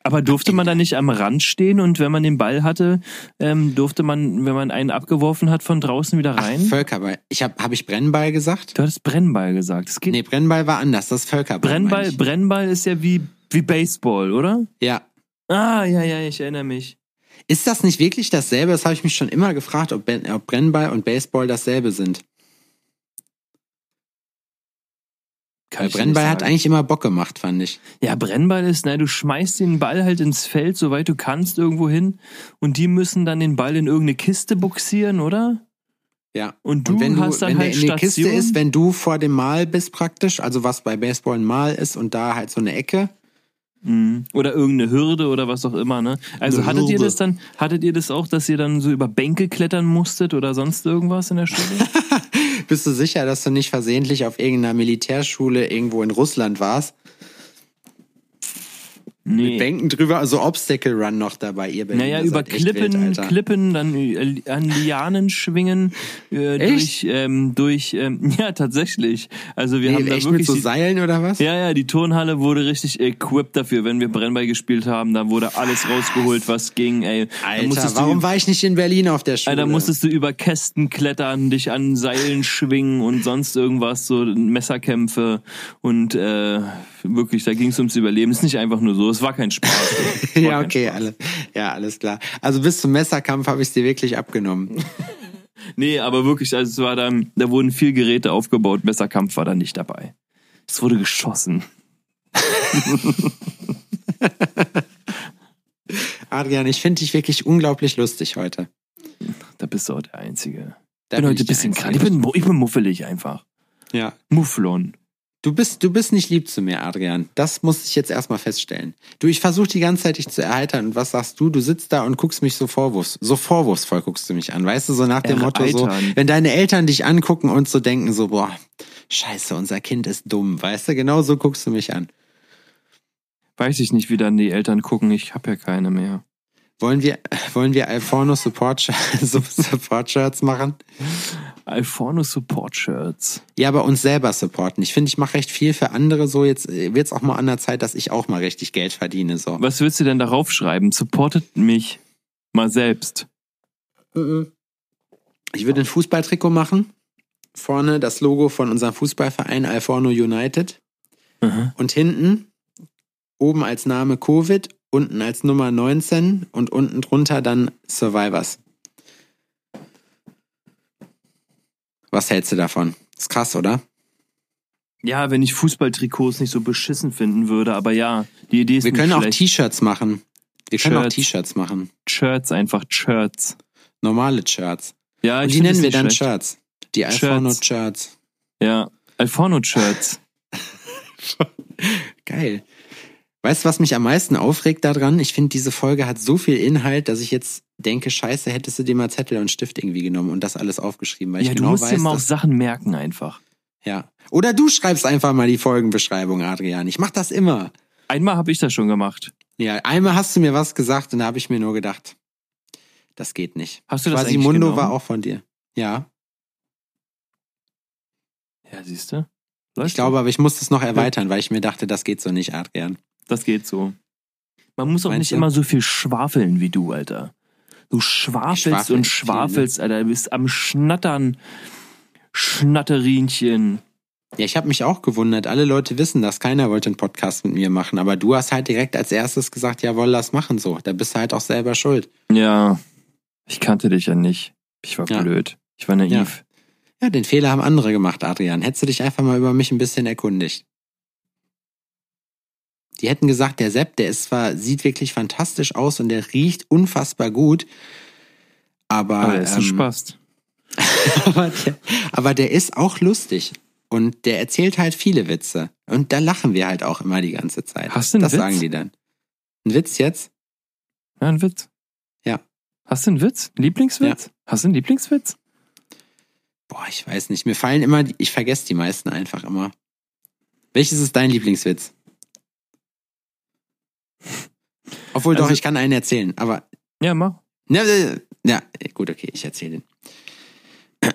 aber durfte man da nicht am Rand stehen und wenn man den Ball hatte, ähm, durfte man, wenn man einen abgeworfen hat, von draußen wieder rein? Ach, Völkerball. Ich habe hab ich Brennball gesagt? Du hattest Brennball gesagt. Das geht nee, Brennball war anders, das ist Völkerball. Brennball, Brennball ist ja wie, wie Baseball, oder? Ja. Ah, ja, ja, ich erinnere mich. Ist das nicht wirklich dasselbe? Das habe ich mich schon immer gefragt, ob, ob Brennball und Baseball dasselbe sind. Kann Brennball hat eigentlich immer Bock gemacht, fand ich. Ja, Brennball ist, na, du schmeißt den Ball halt ins Feld, soweit du kannst, irgendwo hin. Und die müssen dann den Ball in irgendeine Kiste buxieren, oder? Ja. Und du, und wenn du hast dann wenn halt der in der Kiste ist, wenn du vor dem Mal bist praktisch, also was bei Baseball ein Mal ist und da halt so eine Ecke. Mhm. Oder irgendeine Hürde oder was auch immer, ne? Also hattet ihr das dann, hattet ihr das auch, dass ihr dann so über Bänke klettern musstet oder sonst irgendwas in der Schule? Bist du sicher, dass du nicht versehentlich auf irgendeiner Militärschule irgendwo in Russland warst? Nee. Mit Bänken drüber, also Obstacle Run noch dabei, ihr Berliner Naja, über Klippen, wild, Klippen, dann äh, an Lianen schwingen, äh, durch, ähm, durch, ähm, ja, tatsächlich. Also wir nee, haben da wirklich. Mit so Seilen oder was? Ja, ja, die Turnhalle wurde richtig equipped dafür, wenn wir Brennball gespielt haben, da wurde alles rausgeholt, was ging, ey. Alter, warum du, war ich nicht in Berlin auf der Schule? Da musstest du über Kästen klettern, dich an Seilen schwingen und sonst irgendwas, so Messerkämpfe und äh, wirklich, da ging es ums Überleben. Es ist nicht einfach nur so, es war kein Spaß. War ja, okay, Spaß. Alle, ja, alles klar. Also bis zum Messerkampf habe ich es dir wirklich abgenommen. nee, aber wirklich, also es war dann, da wurden viel Geräte aufgebaut, Messerkampf war da nicht dabei. Es wurde geschossen. Adrian, ich finde dich wirklich unglaublich lustig heute. Da bist du auch der Einzige. Da ich bin heute ein bisschen krank. Ich bin, ich bin muffelig einfach. Ja. Mufflon. Du bist, du bist nicht lieb zu mir, Adrian. Das muss ich jetzt erstmal feststellen. Du, ich versuche die ganze Zeit dich zu erheitern. Und was sagst du? Du sitzt da und guckst mich so vorwurfs, so vorwurfsvoll guckst du mich an. Weißt du, so nach dem Motto so, wenn deine Eltern dich angucken und so denken so, boah, scheiße, unser Kind ist dumm. Weißt du, genau so guckst du mich an. Weiß ich nicht, wie dann die Eltern gucken. Ich habe ja keine mehr. Wollen wir, wollen wir Alforno Support, Support Shirts machen? Alforno Support Shirts. Ja, aber uns selber supporten. Ich finde, ich mache recht viel für andere so. Jetzt wird es auch mal an der Zeit, dass ich auch mal richtig Geld verdiene. So. Was willst du denn darauf schreiben? Supportet mich mal selbst. Ich würde ein Fußballtrikot machen. Vorne das Logo von unserem Fußballverein Alforno United. Mhm. Und hinten oben als Name Covid unten als Nummer 19 und unten drunter dann Survivors. Was hältst du davon? Ist krass, oder? Ja, wenn ich Fußballtrikots nicht so beschissen finden würde, aber ja, die Idee ist Wir können auch T-Shirts machen. Wir können auch T-Shirts machen. Shirts, einfach Shirts. Normale Shirts. Ja, ich Und die nennen wir dann schlecht. Shirts. Die Alforno Shirts. Ja, Alforno Shirts. Geil. Weißt du, was mich am meisten aufregt daran? Ich finde, diese Folge hat so viel Inhalt, dass ich jetzt denke, scheiße, hättest du dir mal Zettel und Stift irgendwie genommen und das alles aufgeschrieben. Weil ja, ich genau du musst weiß, dir mal auch Sachen merken einfach. Ja. Oder du schreibst einfach mal die Folgenbeschreibung, Adrian. Ich mach das immer. Einmal habe ich das schon gemacht. Ja, einmal hast du mir was gesagt und da habe ich mir nur gedacht, das geht nicht. Hast du das Quasimondo eigentlich war auch von dir. Ja. Ja, siehst du? Ich glaube, aber ich muss das noch erweitern, weil ich mir dachte, das geht so nicht, Adrian. Das geht so. Man muss auch Meinst nicht du? immer so viel schwafeln wie du, Alter. Du schwafelst und schwafelst, ne? Alter. Du bist am Schnattern. Schnatterinchen. Ja, ich habe mich auch gewundert. Alle Leute wissen das. Keiner wollte einen Podcast mit mir machen. Aber du hast halt direkt als erstes gesagt, jawohl, lass machen so. Da bist du halt auch selber schuld. Ja, ich kannte dich ja nicht. Ich war Ja. blöd. Ich war naiv. Ja, den Fehler haben andere gemacht, Adrian. Hättest du dich einfach mal über mich ein bisschen erkundigt. Die hätten gesagt, der Sepp, der ist zwar, sieht wirklich fantastisch aus und der riecht unfassbar gut, aber, Aber er ist ein ähm, Spaß. aber, der, aber der ist auch lustig. Und der erzählt halt viele Witze. Und da lachen wir halt auch immer die ganze Zeit. Hast du einen das Witz? sagen die dann. Ein Witz jetzt? Ja, ein Witz. Ja. Hast du einen Witz? Lieblingswitz? Hast du einen Lieblingswitz? Boah, ich weiß nicht. Mir fallen immer, ich vergesse die meisten einfach immer. Welches ist dein Lieblingswitz? Obwohl doch, Also- ich kann einen erzählen, aber Ja, mach. Ja, ja, gut, okay, ich erzähle den.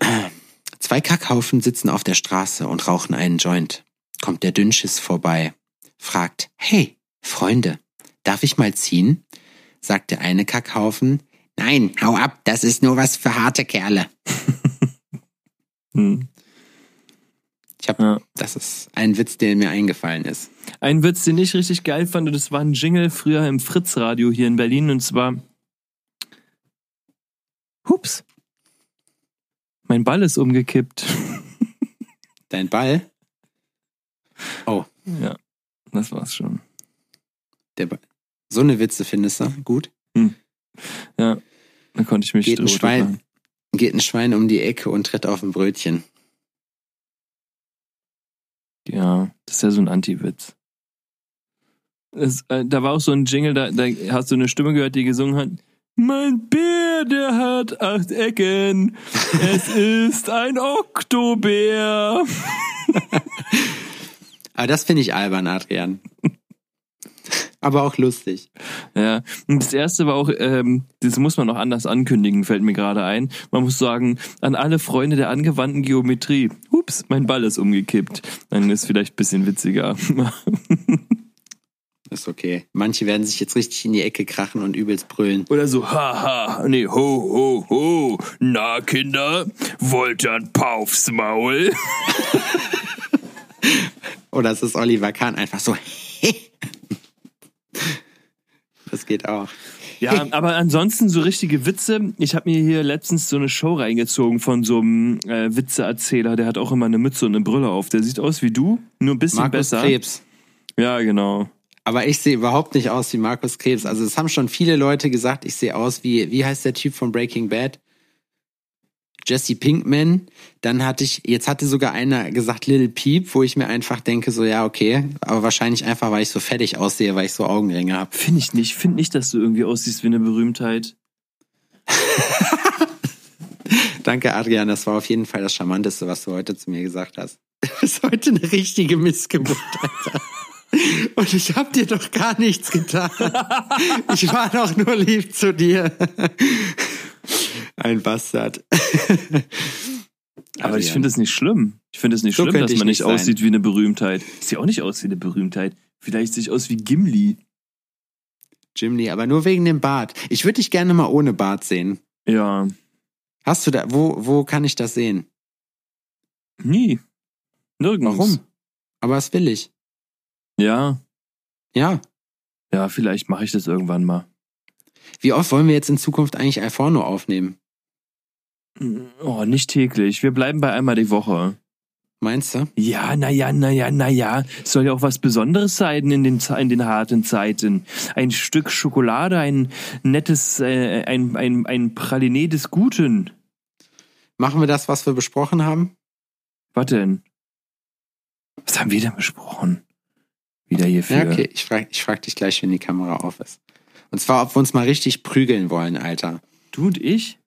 Zwei Kackhaufen sitzen auf der Straße und rauchen einen Joint. Kommt der Dünnschiss vorbei, fragt, hey, Freunde, darf ich mal ziehen? Sagt der eine Kackhaufen, nein, hau ab, das ist nur was für harte Kerle. Hm. Ich hab, Ja. das ist ein Witz, der mir eingefallen ist. Ein Witz, den ich richtig geil fand, das war ein Jingle früher im Fritz-Radio hier in Berlin und zwar Hups. Mein Ball ist umgekippt. Dein Ball? Oh, Ja, das war's schon. der Ball. So eine Witze findest du? Gut. Ja, da konnte ich mich Geht ein Schwein, geht ein Schwein um die Ecke und tritt auf ein Brötchen. Ja, das ist ja so ein Anti-Witz. Äh, da war auch so ein Jingle, da, da hast du eine Stimme gehört, die gesungen hat. Mein Bär, der hat acht Ecken. Es ist ein Oktobär. Aber das finde ich albern, Adrian. Aber auch lustig. Ja, und das erste war auch, ähm, das muss man noch anders ankündigen, fällt mir gerade ein. Man muss sagen, an alle Freunde der angewandten Geometrie. Ups, mein Ball ist umgekippt. Dann ist vielleicht ein bisschen witziger. Ist okay. Manche werden sich jetzt richtig in die Ecke krachen und übelst brüllen. Oder so, haha, nee, ho, ho, ho. Na, Kinder, wollt ihr ein Paufs Maul? Oder es ist Oliver Kahn einfach so. Das geht auch. Ja, aber ansonsten so richtige Witze. Ich habe mir hier letztens so eine Show reingezogen von so einem äh, Witzeerzähler, der hat auch immer eine Mütze und eine Brille auf. Der sieht aus wie du, nur ein bisschen Markus besser. Krebs. Ja, genau. Aber ich sehe überhaupt nicht aus wie Markus Krebs. Also es haben schon viele Leute gesagt, ich sehe aus wie, wie heißt der Typ von Breaking Bad? Jesse Pinkman. Dann hatte ich, jetzt hatte sogar einer gesagt Little Peep, wo ich mir einfach denke, so ja, okay. Aber wahrscheinlich einfach, weil ich so fettig aussehe, weil ich so Augenringe habe. Finde ich nicht. Finde nicht, dass du irgendwie aussiehst wie eine Berühmtheit. Danke, Adrian. Das war auf jeden Fall das Charmanteste, was du heute zu mir gesagt hast. Du bist heute eine richtige Missgeburt, Alter. Und ich hab dir doch gar nichts getan. Ich war doch nur lieb zu dir. Ein Bastard. Aber ich finde es nicht schlimm. Ich finde es nicht So schlimm, dass man nicht sein. aussieht wie eine Berühmtheit. Sehe auch nicht aus wie eine Berühmtheit. Vielleicht sehe ich aus wie Gimli. Jim Lee, aber nur wegen dem Bart. Ich würde dich gerne mal ohne Bart sehen. Ja, Hast du da, wo, wo kann ich das sehen? nie. Nirgends. Warum? Aber was will ich? Ja, Ja. ja, vielleicht mache ich das irgendwann mal. Wie oft wollen wir jetzt in Zukunft eigentlich Alforno aufnehmen? Oh, nicht täglich. Wir bleiben bei einmal die Woche. Meinst du? Ja, naja, naja, naja. Es soll ja auch was Besonderes sein in den, in den harten Zeiten. Ein Stück Schokolade, ein nettes, äh, ein, ein, ein Pralinee des Guten. Machen wir das, was wir besprochen haben? Was denn? Was haben wir denn besprochen? Wieder hierfür. Ja, okay. Ich frage ich frag dich gleich, wenn die Kamera auf ist. Und zwar, ob wir uns mal richtig prügeln wollen, Alter. Du und ich?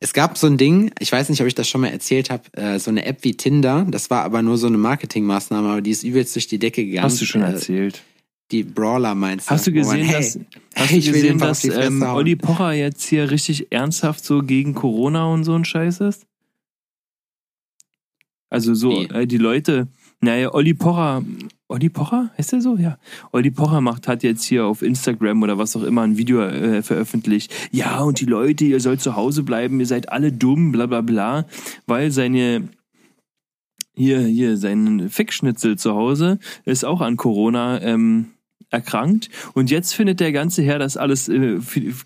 Es gab so ein Ding, ich weiß nicht, ob ich das schon mal erzählt habe, äh, so eine App wie Tinder. Das war aber nur so eine Marketingmaßnahme, aber die ist übelst durch die Decke gegangen. Hast du schon Äh, erzählt. Die Brawler meinst du? Hast du man, gesehen, hey, dass, hast du gesehen, dass ähm. Olli Pocher jetzt hier richtig ernsthaft so gegen Corona und so ein Scheiß ist? Also so, Wie? äh, die Leute, naja, Olli Pocher, Olli Pocher, heißt der so? Ja. Olli Pocher macht, hat jetzt hier auf Instagram oder was auch immer ein Video äh, veröffentlicht. Ja, und die Leute, ihr sollt zu Hause bleiben, ihr seid alle dumm, bla bla bla, weil seine hier, hier, sein Fickschnitzel zu Hause ist auch an Corona ähm, erkrankt und jetzt findet der ganze Herr das alles äh,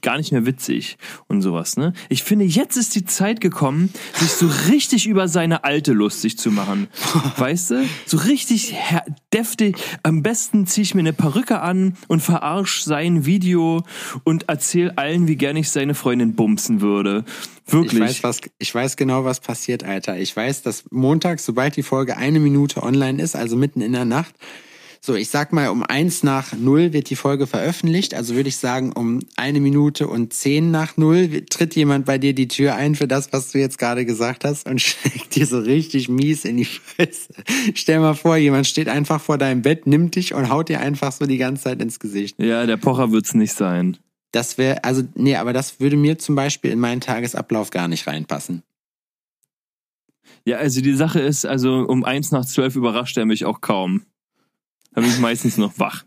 gar nicht mehr witzig und sowas, ne? Ich finde, jetzt ist die Zeit gekommen, sich so richtig über seine Alte lustig zu machen. weißt du? So richtig deftig. Am besten ziehe ich mir eine Perücke an und verarsch sein Video und erzähl allen, wie gern ich seine Freundin bumsen würde. Wirklich. Ich weiß, was, ich weiß genau, was passiert, Alter. Ich weiß, dass montags, sobald die Folge eine Minute online ist, also mitten in der Nacht, so, ich sag mal, um eins nach null wird die Folge veröffentlicht. Also würde ich sagen, um eine Minute und zehn nach null tritt jemand bei dir die Tür ein für das, was du jetzt gerade gesagt hast und schlägt dir so richtig mies in die Fresse. Stell mal vor, jemand steht einfach vor deinem Bett, nimmt dich und haut dir einfach so die ganze Zeit ins Gesicht. Ja, der Pocher wird's nicht sein. Das wäre, also, nee, aber das würde mir zum Beispiel in meinen Tagesablauf gar nicht reinpassen. Ja, also die Sache ist, also um eins nach zwölf überrascht er mich auch kaum. Da bin ich meistens noch wach.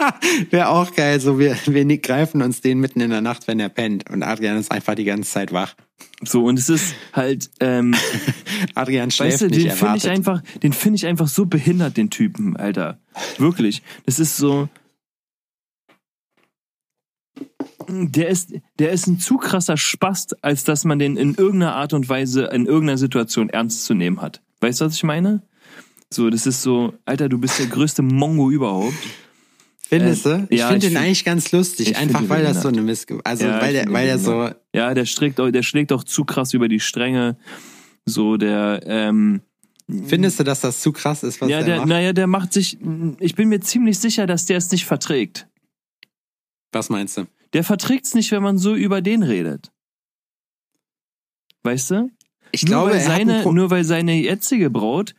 Wäre auch geil, so wir, wir greifen uns den mitten in der Nacht, wenn er pennt. Und Adrian ist einfach die ganze Zeit wach. So, und es ist halt, ähm, Adrian schläft weißt du, nicht, den finde ich einfach, den finde ich einfach so behindert, den Typen, Alter. Wirklich. Das ist so, der ist, der ist ein zu krasser Spast, als dass man den in irgendeiner Art und Weise in irgendeiner Situation ernst zu nehmen hat. Weißt du, was ich meine? So, das ist so, Alter, du bist der größte Mongo überhaupt. Findest du? Ich ja, finde den eigentlich ganz lustig, einfach weil das so eine Missge... Also, ja, weil der, weil der so... Ja, der schlägt, der schlägt auch zu krass über die Stränge. So, der, ähm, Findest du, dass das zu krass ist, was ja, der, der macht? Naja, der macht sich, ich bin mir ziemlich sicher, dass der es nicht verträgt. Was meinst du? Der verträgt es nicht, wenn man so über den redet. Weißt du? Ich nur glaube, weil seine, nur weil seine jetzige Braut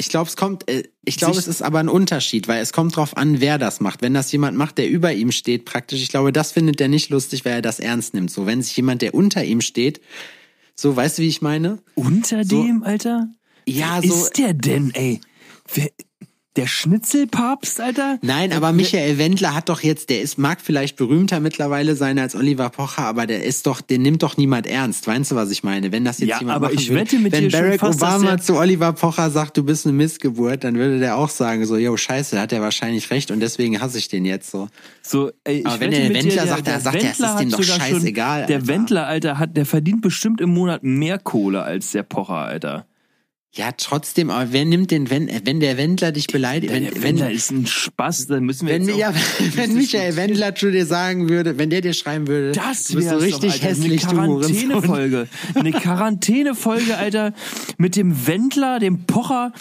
ich glaube, es kommt, äh, ich glaube, es ist aber ein Unterschied, weil es kommt drauf an, wer das macht. Wenn das jemand macht, der über ihm steht, praktisch, ich glaube, das findet er nicht lustig, weil er das ernst nimmt. So, wenn sich jemand, der unter ihm steht, so, weißt du, wie ich meine? Unter so, dem, Alter? Ja, Wer so. ist der denn, ey? Wer, der Schnitzelpapst, Alter? Nein, aber Michael Wendler hat doch jetzt, der ist, mag vielleicht berühmter mittlerweile sein als Oliver Pocher, aber der ist doch, den nimmt doch niemand ernst. Weißt du, was ich meine? Wenn das jetzt ja, jemand aber ich würde, wette mit wenn dir Barack fast, Obama zu Oliver Pocher sagt, du bist eine Missgeburt, dann würde der auch sagen, so, yo, scheiße, da hat er wahrscheinlich recht und deswegen hasse ich den jetzt so. So, ey, aber wenn der Wendler dir, sagt, der, der sagt, Wendler ja, es ist dem doch scheißegal. Schon, der Wendler, Alter, hat, der verdient bestimmt im Monat mehr Kohle als der Pocher, Alter. Ja, trotzdem, aber wer nimmt den, wenn, wenn der Wendler dich beleidigt, wenn, der Wendler ist ein Spaß, dann müssen wir wenn, jetzt ja, wenn Michael Wendler zu dir sagen würde, wenn der dir schreiben würde, das du bist so richtig doch, Alter, hässlich, eine Quarantänefolge, eine Quarantänefolge, Alter, mit dem Wendler, dem Pocher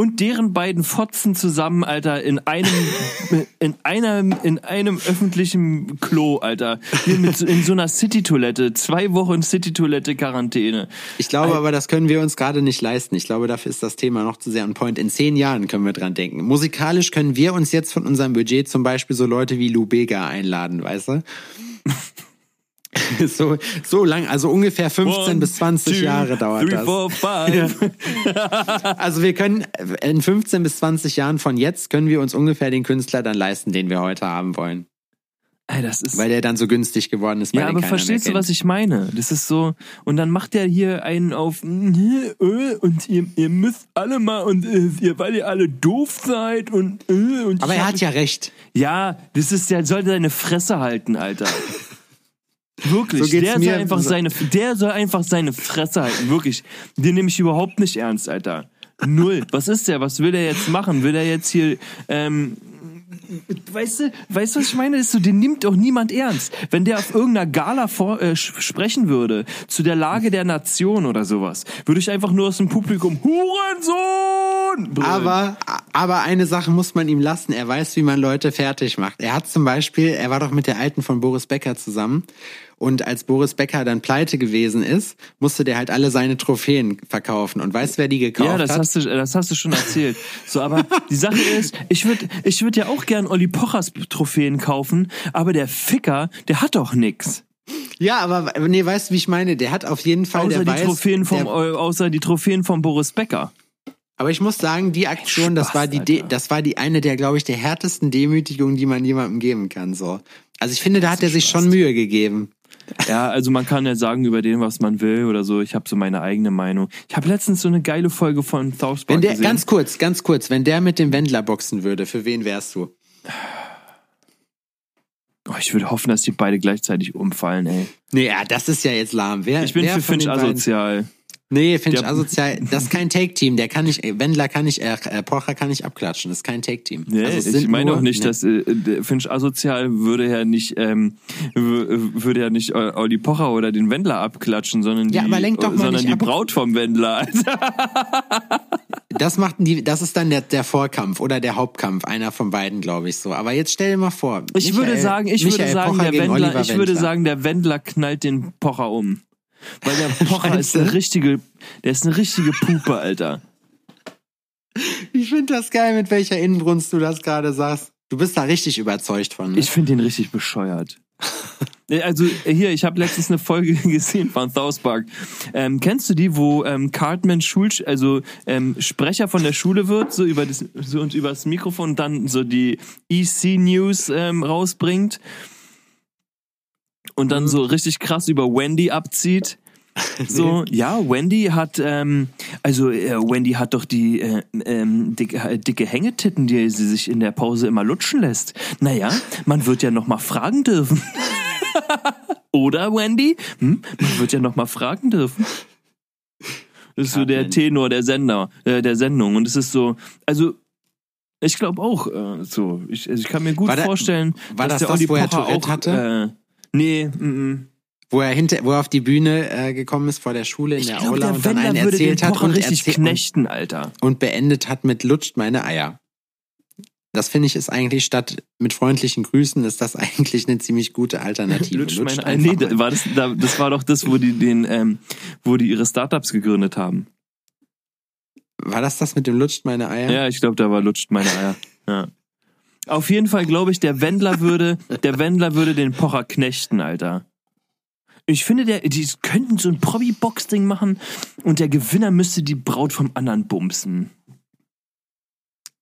und deren beiden Fotzen zusammen, Alter, in einem, in einem, in einem öffentlichen Klo, Alter. Hier mit, in so einer City-Toilette. Zwei Wochen City-Toilette Quarantäne. Ich glaube aber, das können wir uns gerade nicht leisten. Ich glaube, dafür ist das Thema noch zu sehr on point. In zehn Jahren können wir dran denken. Musikalisch können wir uns jetzt von unserem Budget zum Beispiel so Leute wie Lou Bega einladen, weißt du? so, so lang, also ungefähr 15 One, bis 20 two, Jahre dauert three, das. Four, five. also wir können in 15 bis 20 Jahren von jetzt können wir uns ungefähr den Künstler dann leisten, den wir heute haben wollen. Ey, das ist weil der dann so günstig geworden ist. Ja, aber verstehst du, was ich meine? Das ist so, und dann macht der hier einen auf, und ihr, ihr müsst alle mal, und äh, ihr, weil ihr alle doof seid, und, äh, und Aber er hat ja recht. Ja, das ist, der sollte seine Fresse halten, Alter. Wirklich, so der, soll einfach seine, der soll einfach seine Fresse halten, wirklich. Den nehme ich überhaupt nicht ernst, Alter. Null. Was ist der? Was will der jetzt machen? Will er jetzt hier, ähm, weißt du, weißt du, was ich meine? ist so, den nimmt doch niemand ernst. Wenn der auf irgendeiner Gala vor, äh, sprechen würde, zu der Lage der Nation oder sowas, würde ich einfach nur aus dem Publikum Hurensohn! Brüllen. Aber, aber eine Sache muss man ihm lassen. Er weiß, wie man Leute fertig macht. Er hat zum Beispiel, er war doch mit der Alten von Boris Becker zusammen und als Boris Becker dann pleite gewesen ist, musste der halt alle seine Trophäen verkaufen. Und weißt wer die gekauft hat? Ja, das hat? hast du, das hast du schon erzählt. So, aber die Sache ist, ich würde, ich würde ja auch gern Olli Pochers Trophäen kaufen, aber der Ficker, der hat doch nix. Ja, aber nee, weißt du, wie ich meine? Der hat auf jeden Fall außer der die weiß, Trophäen vom, der, außer die Trophäen von Boris Becker. Aber ich muss sagen, die Aktion, das war die, De das war die eine der, glaube ich, der härtesten Demütigungen, die man jemandem geben kann. So, also ich finde, da hat er sich schon Mühe gegeben. Ja, also man kann ja sagen über den, was man will oder so. Ich habe so meine eigene Meinung. Ich habe letztens so eine geile Folge von South Park Wenn der, gesehen. ganz kurz, ganz kurz, wenn der mit dem Wendler boxen würde, für wen wärst du? oh, ich würde hoffen, dass die beide gleichzeitig umfallen, ey. Nee, ja, das ist ja jetzt lahm. Wer, Ich bin wer für Finch den beiden- asozial. Nee, Finch Der- asozial. Das ist kein Take-Team. Der kann nicht, äh, Wendler kann nicht, äh, äh, Pocher kann nicht abklatschen. Das ist kein Take-Team. Nee, Also ich meine auch nicht, nee. dass äh, der Finch asozial würde ja nicht ähm, würde ja nicht äh, Olli Pocher oder den Wendler abklatschen, sondern die, Ja, aber lenk doch mal sondern nicht die ab. Braut vom Wendler. Das macht die, das ist dann der, der Vorkampf oder der Hauptkampf, einer von beiden, glaube ich so. Aber jetzt stell dir mal vor. Ich Michael- würde sagen, ich würde Michael sagen, Pocher der Wendler, Oliver ich würde Wendler. sagen, der Wendler knallt den Pocher um. Weil der Pocher ist eine richtige, der ist eine richtige Pupe, Alter. Ich finde das geil, mit welcher Inbrunst du das gerade sagst. Du bist da richtig überzeugt von. Ne? Ich finde den richtig bescheuert. Nee, Also hier, ich habe letztens eine Folge gesehen von South Park. Ähm, kennst du die, wo ähm, Cartman Schul, also ähm, Sprecher von der Schule wird, so über das so und übers Mikrofon dann so die EC News ähm, rausbringt und dann so richtig krass über Wendy abzieht? So, ja, Wendy hat, ähm, also äh, Wendy hat doch die äh, ähm, dicke, äh, dicke Hängetitten, die sie sich in der Pause immer lutschen lässt. Naja, man wird ja noch mal fragen dürfen. Oder, Wendy? Hm? Man wird ja noch mal fragen dürfen. Das ist so der. Tenor der Sender, äh, der Sendung. Und es ist so, also ich glaube auch äh, so. Ich, also ich kann mir gut War da- vorstellen, war dass das der das, Olli er Pocher auch hatte? Äh, nee, mm, mm. wo er hinter, wo er auf die Bühne äh, gekommen ist vor der Schule in Ich der glaube, Aula der und dann Wendler einen erzählt hat und, richtig knechten, Alter. und beendet hat mit lutscht meine Eier. Das finde ich ist eigentlich statt mit freundlichen Grüßen ist das eigentlich eine ziemlich gute Alternative. Lutscht Lutscht meine Nee, da, war das, da, das war doch das, wo die den, ähm, wo die ihre Startups gegründet haben. War das das mit dem lutscht meine Eier? Ja, ich glaube, da war lutscht meine Eier. Ja. Auf jeden Fall glaube ich, der Wendler würde, der Wendler würde den Pocher knechten, Alter. Ich finde, der, die könnten so ein Probi-Box-Ding machen und der Gewinner müsste die Braut vom anderen bumsen.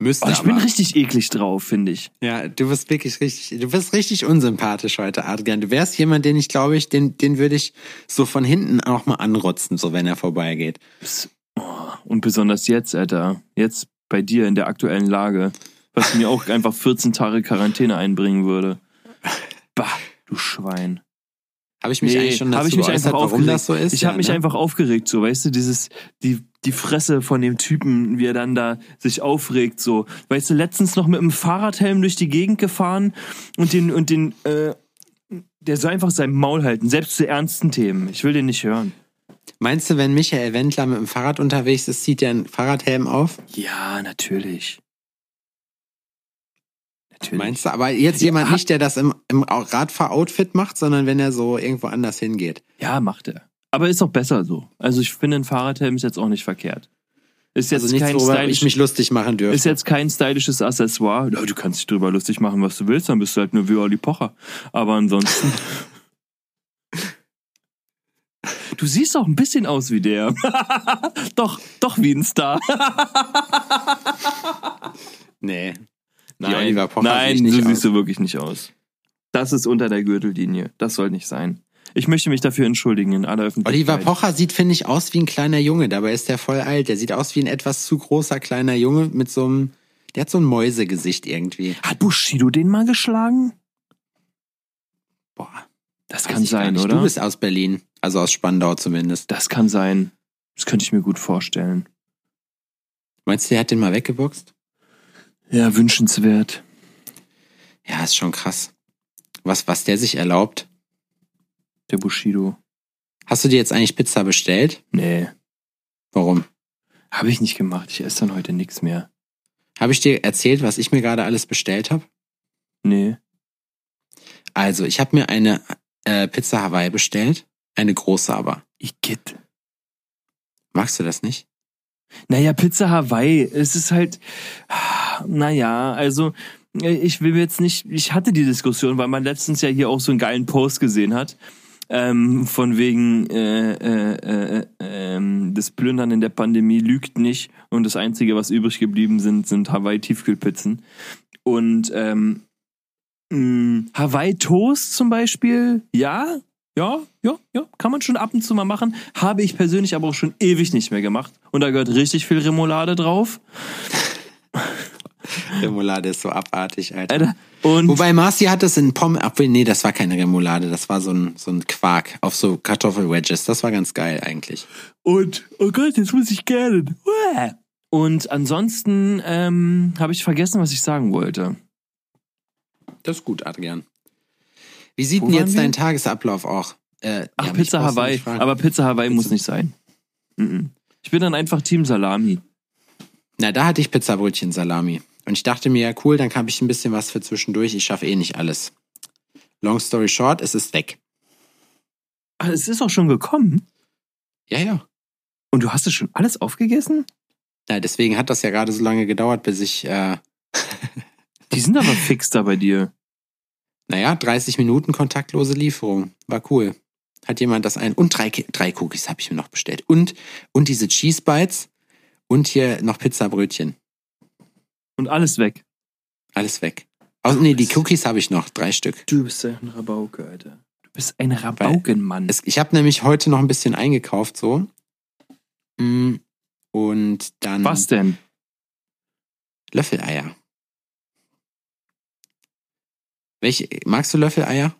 Müsste Oh, ich aber. bin richtig eklig drauf, finde ich. Ja, du bist wirklich richtig, du bist richtig unsympathisch heute, Adrian. Du wärst jemand, den ich glaube ich, den, den würde ich so von hinten auch mal anrotzen, so wenn er vorbeigeht. Oh, Und besonders jetzt, Alter. Jetzt bei dir in der aktuellen Lage. Was mir auch einfach 14 Tage Quarantäne einbringen würde. Bah, du Schwein. Habe ich mich eigentlich schon dazu ich mich einfach warum aufgeregt. das so ist? Ich Ja, habe mich ne? einfach aufgeregt, so, weißt du, dieses, die, die Fresse von dem Typen, wie er dann da sich aufregt, so. Weißt du, letztens noch mit einem Fahrradhelm durch die Gegend gefahren und den, und den, äh, der soll einfach sein Maul halten, selbst zu ernsten Themen. Ich will den nicht hören. Meinst du, wenn Michael Wendler mit dem Fahrrad unterwegs ist, zieht er einen Fahrradhelm auf? Ja, natürlich. Natürlich. Meinst du? Aber jetzt jemand Ja. nicht, der das im, im Radfahr-Outfit macht, sondern wenn er so irgendwo anders hingeht. Ja, macht er. Aber ist doch besser so. Also ich finde, ein Fahrradhelm ist jetzt auch nicht verkehrt. Ist jetzt Also nichts, kein worüber ich mich lustig machen dürfte. ist jetzt kein stylisches Accessoire. Du kannst dich drüber lustig machen, was du willst, dann bist du halt nur wie Olli Pocher. Aber ansonsten. Du siehst auch ein bisschen aus wie der. doch, doch wie ein Star. nee. Die Nein, Oliver Pocher nein ich so nicht siehst aus. du wirklich nicht aus. Das ist unter der Gürtellinie. Das soll nicht sein. Ich möchte mich dafür entschuldigen in aller Öffentlichkeit. Oliver Pocher sieht, finde ich, aus wie ein kleiner Junge. Dabei ist der voll alt. Der sieht aus wie ein etwas zu großer kleiner Junge mit so einem. Der hat so ein Mäusegesicht irgendwie. Hat Bushido den mal geschlagen? Boah. Das kann sein, nicht. oder? Du bist aus Berlin. Also aus Spandau zumindest. das kann sein. Das könnte ich mir gut vorstellen. Meinst du, der hat den mal weggeboxt? Ja, wünschenswert. Ja, ist schon krass. Was, was der sich erlaubt. Der Bushido. Hast du dir jetzt eigentlich Pizza bestellt? Nee, Warum? habe ich nicht gemacht. Ich esse dann heute nichts mehr. Habe ich dir erzählt, was ich mir gerade alles bestellt habe? Nee. Also, ich habe mir eine äh, Pizza Hawaii bestellt. Eine große aber. Ich geht. Magst du das nicht? Naja, Pizza Hawaii. Es ist halt, naja, also äh, ich will jetzt nicht, ich hatte die Diskussion, weil man letztens ja hier auch so einen geilen Post gesehen hat. Ähm, von wegen äh, äh, äh, ähm, das Plündern in der Pandemie lügt nicht und das Einzige, was übrig geblieben sind, sind Hawaii-Tiefkühlpizzen. Und ähm, mh, Hawaii Toast zum Beispiel, ja, Ja, ja, ja, kann man schon ab und zu mal machen. Habe ich persönlich aber auch schon ewig nicht mehr gemacht. Und da gehört richtig viel Remoulade drauf. Remoulade ist so abartig, Alter. Alter. Und Wobei Marci hat das in Pommes, obwohl, nee, das war keine Remoulade, das war so ein, so ein Quark auf so Kartoffelwedges. Das war ganz geil eigentlich. Und, oh Gott, jetzt muss ich gerne. Und ansonsten ähm, habe ich vergessen, was ich sagen wollte. Das ist gut, Adrian. Wie sieht Wo denn jetzt wir? dein Tagesablauf auch? Äh, Ach, ja, Pizza Hawaii. Aber Pizza Hawaii muss nicht sein. Mhm. Ich bin dann einfach Team Salami. Na, da hatte ich Pizzabrötchen Salami. Und ich dachte mir, ja cool, dann habe ich ein bisschen was für zwischendurch. Ich schaffe eh nicht alles. Long story short, es ist weg. Ach, es ist auch schon gekommen. Ja, ja. Und du hast es schon alles aufgegessen? Ja, deswegen hat das ja gerade so lange gedauert, bis ich, äh, Die sind aber fix da bei dir. Naja, 30 Minuten kontaktlose Lieferung. War cool. Hat jemand das ein. Und drei, drei Cookies habe ich mir noch bestellt. Und, und diese Cheese Bites und hier noch Pizzabrötchen. Und alles weg. Alles weg. Also, nee, die Cookies habe ich noch. Drei Stück. Du bist ja ein Rabauke, Alter. Du bist ein Rabaukenmann. Es, ich habe nämlich heute noch ein bisschen eingekauft, so. Mm, Und dann Was denn? Löffeleier. Welche, magst du Löffeleier?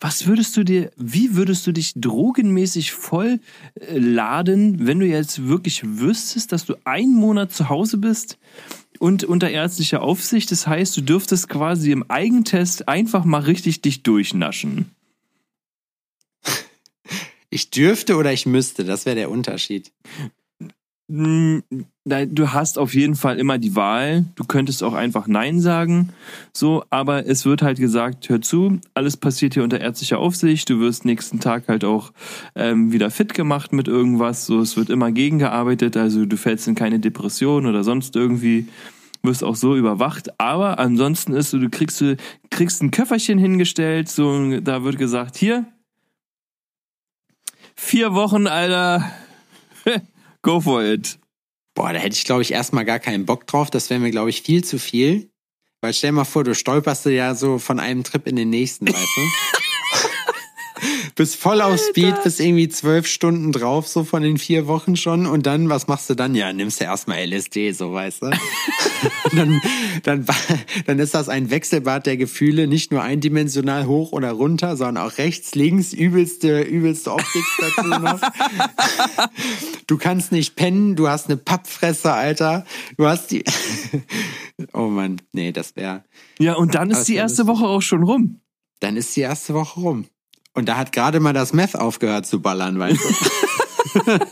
Was würdest du dir, wie würdest du dich drogenmäßig voll äh, laden, wenn du jetzt wirklich wüsstest, dass du einen Monat zu Hause bist und unter ärztlicher Aufsicht? Das heißt, du dürftest quasi im Eigentest einfach mal richtig dich durchnaschen. Ich dürfte oder ich müsste, das wäre der Unterschied. Du hast auf jeden Fall immer die Wahl. Du könntest auch einfach Nein sagen. So, aber es wird halt gesagt, hör zu, alles passiert hier unter ärztlicher Aufsicht. Du wirst nächsten Tag halt auch ähm, wieder fit gemacht mit irgendwas. So, es wird immer gegengearbeitet. Also du fällst in keine Depression oder sonst irgendwie. Wirst auch so überwacht. Aber ansonsten ist so, du kriegst, du kriegst ein Köfferchen hingestellt. So, da wird gesagt, hier, vier Wochen, Alter. Go for it. Boah, da hätte ich, glaube ich, erstmal gar keinen Bock drauf. Das wäre mir, glaube ich, viel zu viel. Weil stell mal vor, du stolperst ja so von einem Trip in den nächsten, weißt du? bist voll auf Speed, bist irgendwie zwölf Stunden drauf, so von den vier Wochen schon. Und dann, was machst du dann? Ja, nimmst du erstmal LSD, so weißt du. Dann, dann, dann ist das ein Wechselbad der Gefühle, nicht nur eindimensional hoch oder runter, sondern auch rechts, links, übelste, übelste Optik dazu noch. Du kannst nicht pennen, du hast eine Pappfresse, Alter. Du hast die. Oh Mann, nee, das wäre. Ja, und dann ist die erste. Woche auch schon rum. Dann ist die erste Woche rum. Und da hat gerade mal das Meth aufgehört zu ballern, weißt du?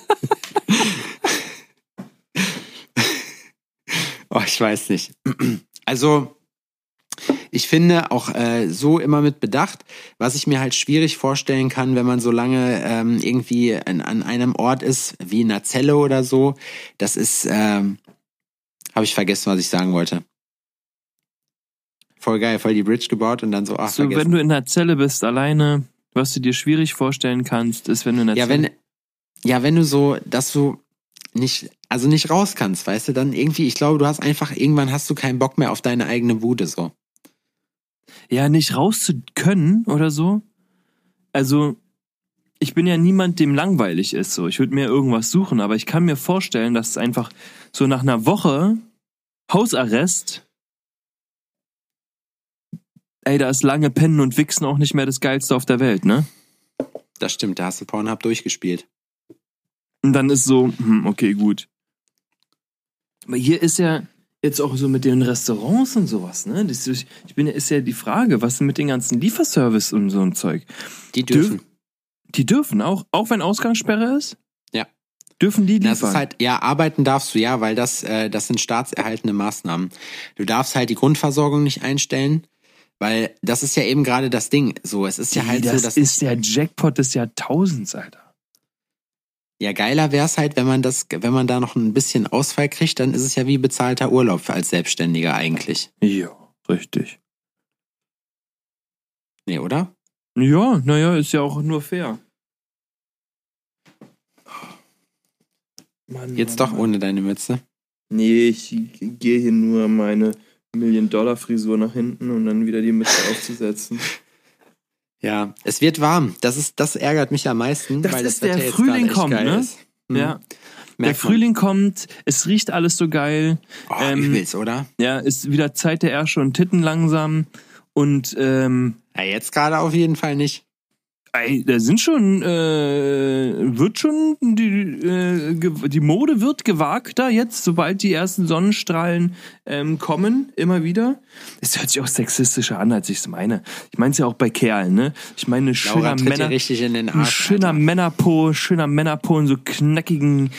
oh, ich weiß nicht. Also, ich finde auch äh, so immer mit Bedacht, was ich mir halt schwierig vorstellen kann, wenn man so lange ähm, irgendwie an, an einem Ort ist, wie in einer Zelle oder so. Das ist, ähm, habe ich vergessen, was ich sagen wollte. Voll geil, voll die Bridge gebaut und dann so, ach, so, vergessen. wenn du in der Zelle bist, alleine, was du dir schwierig vorstellen kannst, ist, wenn du in der Ja, wenn, ja, wenn du so, dass du nicht, also nicht raus kannst, weißt du, dann irgendwie, ich glaube, du hast einfach, irgendwann hast du keinen Bock mehr auf deine eigene Bude, so. Ja, nicht raus zu können oder so. Also, ich bin ja niemand, dem langweilig ist, so. Ich würde mir irgendwas suchen, aber ich kann mir vorstellen, dass es einfach so nach einer Woche Hausarrest, ey, da ist lange Pennen und Wichsen auch nicht mehr das Geilste auf der Welt, ne? Das stimmt, da hast du Pornhub durchgespielt. Und dann ist so, hm, okay, gut. Aber hier ist ja jetzt auch so mit den Restaurants und sowas, ne? Das ist, ich bin, ist ja die Frage, was mit den ganzen Lieferservice und so ein Zeug? Die dürfen. Die dürfen auch, auch wenn Ausgangssperre ist? Ja. Dürfen die Das liefern? ist halt, ja, arbeiten darfst du ja, weil das, äh, das sind staatserhaltende Maßnahmen. Du darfst halt die Grundversorgung nicht einstellen, weil das ist ja eben gerade das Ding. So, es ist ja halt das so, dass ist der Jackpot des Jahrtausends, Alter. ja geiler wär's halt, wenn man das, wenn man da noch ein bisschen Ausfall kriegt, dann ist es ja wie bezahlter Urlaub für als Selbstständiger eigentlich. Ja, richtig. Nee, oder? Ja, naja, ist ja auch nur fair. Mann, Jetzt Mann, doch Mann. ohne deine Mütze. Nee, ich gehe hier nur meine Million-Dollar-Frisur nach hinten, um dann wieder die Mütze aufzusetzen. Ja, es wird warm. Das ist, das ärgert mich am meisten, Das weil ist das Wetter der jetzt Frühling kommt, ne? ist. Mhm. Ja. Der Merkt man. Frühling kommt, es riecht alles so geil. Oh, ähm, übelst, oder? Ja, ist wieder Zeit der Ärsche und Titten langsam. Und ähm, Ja, jetzt gerade auf jeden Fall nicht. Ey, da sind schon, äh, wird schon, die, äh, die Mode wird gewagter jetzt, sobald die ersten Sonnenstrahlen ähm, kommen, immer wieder. Es hört sich auch sexistischer an, als ich es meine. Ich meine es ja auch bei Kerlen, ne? Ich meine, schöner Männer, richtig in den Arsch. schöner Alter. Männerpo, schöner Männerpo in so knackigen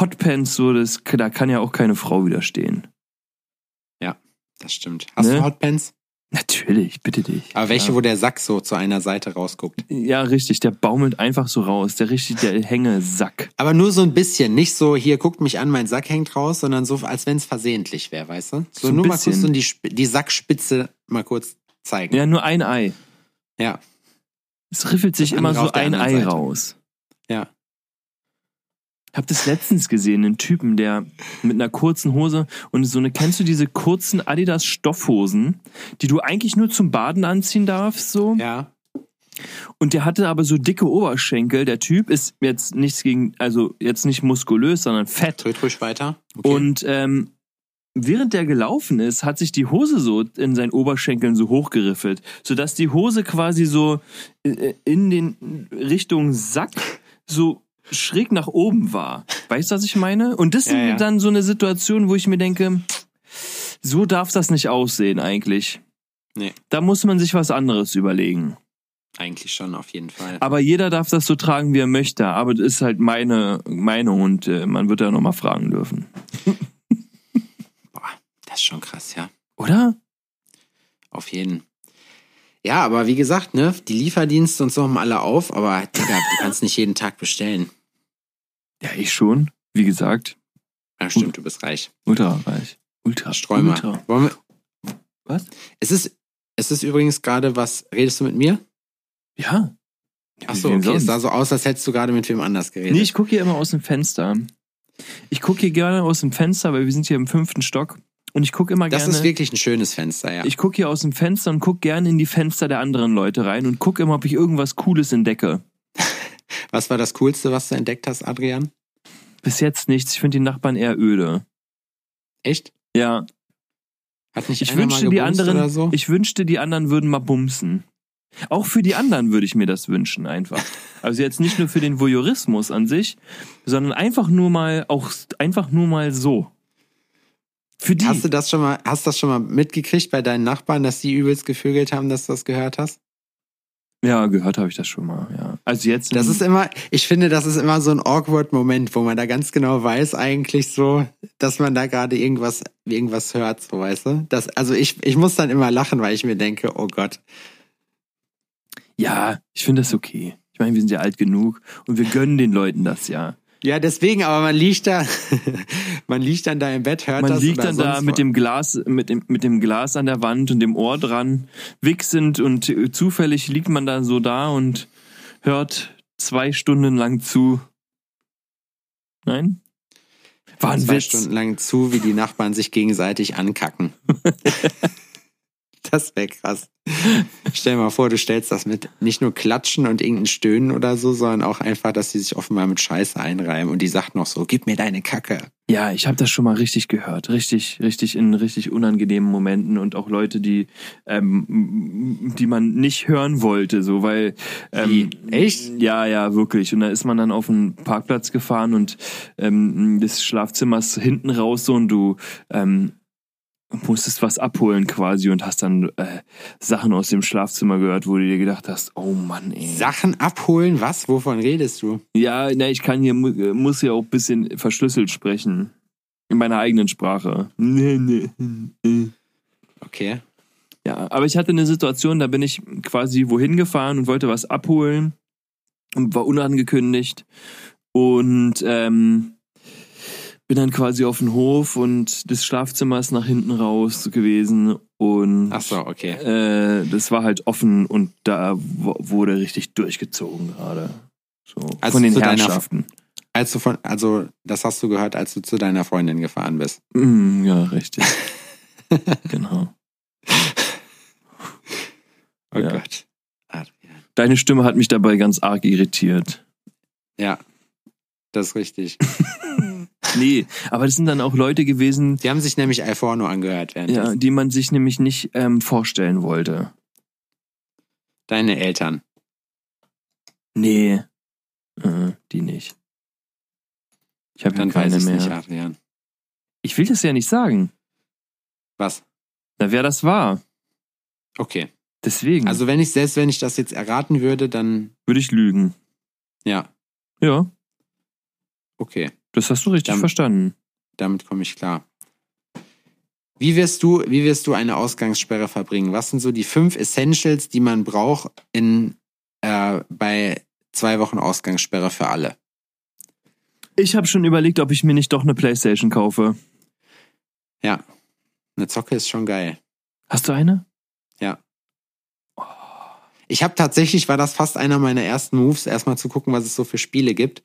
Hotpants, so, das, da kann ja auch keine Frau widerstehen. Das stimmt. Hast Ne? du Hotpants? Natürlich, bitte dich. Aber welche, ja. wo der Sack so zu einer Seite rausguckt? Ja, richtig, der baumelt einfach so raus. Der richtig, der Hängesack. Aber nur so ein bisschen, nicht so, hier guckt mich an, mein Sack hängt raus, sondern so, als wenn es versehentlich wäre, weißt du? So, So nur mal kurz bisschen. so die, die Sackspitze mal kurz zeigen. Ja, nur ein Ei. Ja. Es riffelt sich immer so ein Ei Seite. raus. Ja. Ich habe das letztens gesehen, einen Typen, der mit einer kurzen Hose und so eine, kennst du diese kurzen Adidas Stoffhosen, die du eigentlich nur zum Baden anziehen darfst, so? Ja. Und der hatte aber so dicke Oberschenkel. Der Typ ist jetzt nichts gegen, also jetzt nicht muskulös, sondern fett. Tritt ruhig weiter. Okay. Und ähm, während der gelaufen ist, hat sich die Hose so in seinen Oberschenkeln so hochgeriffelt, sodass die Hose quasi so äh, in den Richtung Sack so schräg nach oben war. Weißt du, was ich meine? Und das Ja, sind ja. dann so eine Situation, wo ich mir denke, so darf das nicht aussehen eigentlich. Nee. Da muss man sich was anderes überlegen. Eigentlich schon, auf jeden Fall. Aber jeder darf das so tragen, wie er möchte. Aber das ist halt meine Meinung und äh, man wird ja nochmal fragen dürfen. Boah, das ist schon krass, ja. Oder? Auf jeden. Ja, aber wie gesagt, ne, die Lieferdienste und so haben alle auf, aber Digga, du kannst nicht jeden Tag bestellen. Ja, ich schon. Wie gesagt, Ja, stimmt, du bist reich. ultra reich. Ultra. Sträumer. Ultra. Wollen wir, Was? es ist, es ist übrigens gerade was, redest du mit mir? Ja. Ach Wie so, wem okay, es sonst? sah so aus, als hättest du gerade mit wem anders geredet. Nee, ich gucke hier immer aus dem Fenster. Ich gucke hier gerne aus dem Fenster, weil wir sind hier im fünften Stock. Und ich gucke immer das gerne. ist wirklich ein schönes Fenster, ja. ich gucke hier aus dem Fenster und gucke gerne in die Fenster der anderen Leute rein und gucke immer, ob ich irgendwas Cooles entdecke. Was war das Coolste, was du entdeckt hast, Adrian? Bis jetzt nichts. Ich finde die Nachbarn eher öde. Echt? Ja. Hat nicht Ich wünschte, die anderen, oder so? ich wünschte, die anderen würden mal bumsen. Auch für die anderen würde ich mir das wünschen, einfach. Also jetzt nicht nur für den Voyeurismus an sich, sondern einfach nur mal, auch einfach nur mal so. Für die. Hast du das schon mal, hast das schon mal mitgekriegt bei deinen Nachbarn, dass die übelst gevögelt haben, dass du das gehört hast? Ja, gehört habe ich das schon mal, ja. Also jetzt. Das ist immer, ich finde, das ist immer so ein awkward Moment, wo man da ganz genau weiß eigentlich so, dass man da gerade irgendwas, irgendwas hört, so weißt du? Das, also ich, ich muss dann immer lachen, weil ich mir denke, oh Gott. ja, ich finde das okay. Ich meine, wir sind ja alt genug und wir gönnen den Leuten das ja. Ja, deswegen, aber man liegt da, man liegt dann da im Bett, hört Man das liegt oder dann da mit dem Glas, mit dem, mit dem Glas an der Wand und dem Ohr dran, wichsend und äh, zufällig liegt man da so da und hört zwei Stunden lang zu. Nein? War ein zwei Witz. Stunden lang zu, wie die Nachbarn sich gegenseitig ankacken. das wäre krass. Stell dir mal vor, du stellst das mit nicht nur Klatschen und irgendein Stöhnen oder so, sondern auch einfach, dass sie sich offenbar mit Scheiße einreiben und die sagt noch so, gib mir deine Kacke. Ja, ich habe das schon mal richtig gehört. Richtig, richtig in richtig unangenehmen Momenten und auch Leute, die, ähm, die man nicht hören wollte, so weil. Ähm, Wie? Echt? Ja, ja, wirklich. Und da ist man dann auf den Parkplatz gefahren und ähm, des Schlafzimmers hinten raus so und du ähm, musstest was abholen quasi und hast dann äh, Sachen aus dem Schlafzimmer gehört, wo du dir gedacht hast, oh Mann, ey. Sachen abholen? Was? Wovon redest du? Ja, na, ich kann hier, mu- muss ja auch ein bisschen verschlüsselt sprechen. In meiner eigenen Sprache. Nee, nee. äh. Okay. Ja, aber ich hatte eine Situation, da bin ich quasi wohin gefahren und wollte was abholen und war unangekündigt und ähm, bin dann quasi auf den Hof und das Schlafzimmer ist nach hinten raus gewesen und Ach so, okay. äh, das war halt offen und da wurde richtig durchgezogen gerade. So, Also von den zu deiner- Herrschaften. Als du von, also, das hast du gehört, als du zu deiner Freundin gefahren bist. Mm, ja, richtig. genau. Oh Ja. Gott. Deine Stimme hat mich dabei ganz arg irritiert. Ja, das ist richtig. Nee, aber das sind dann auch Leute gewesen, Die haben sich nämlich Alforno angehört während ja, die man sich nämlich nicht ähm, vorstellen wollte. Deine Eltern. Nee, äh, die nicht. Ich habe ja Dann keine mehr. nicht, Adrian. Ich will das ja nicht sagen. Was? Na, wer das war. Okay. Deswegen Also wenn ich, selbst wenn ich das jetzt erraten würde, dann, würde ich lügen. ja, Ja, okay. Das hast du richtig Dann- verstanden. Damit komme ich klar. Wie wirst du, wie wirst du eine Ausgangssperre verbringen? Was sind so die fünf Essentials, die man braucht in, äh, bei zwei Wochen Ausgangssperre für alle? Ich habe schon überlegt, ob ich mir nicht doch eine Playstation kaufe. Ja. Eine Zocke ist schon geil. Hast du eine? Ich habe tatsächlich, war das fast einer meiner ersten Moves, erstmal zu gucken, was es so für Spiele gibt.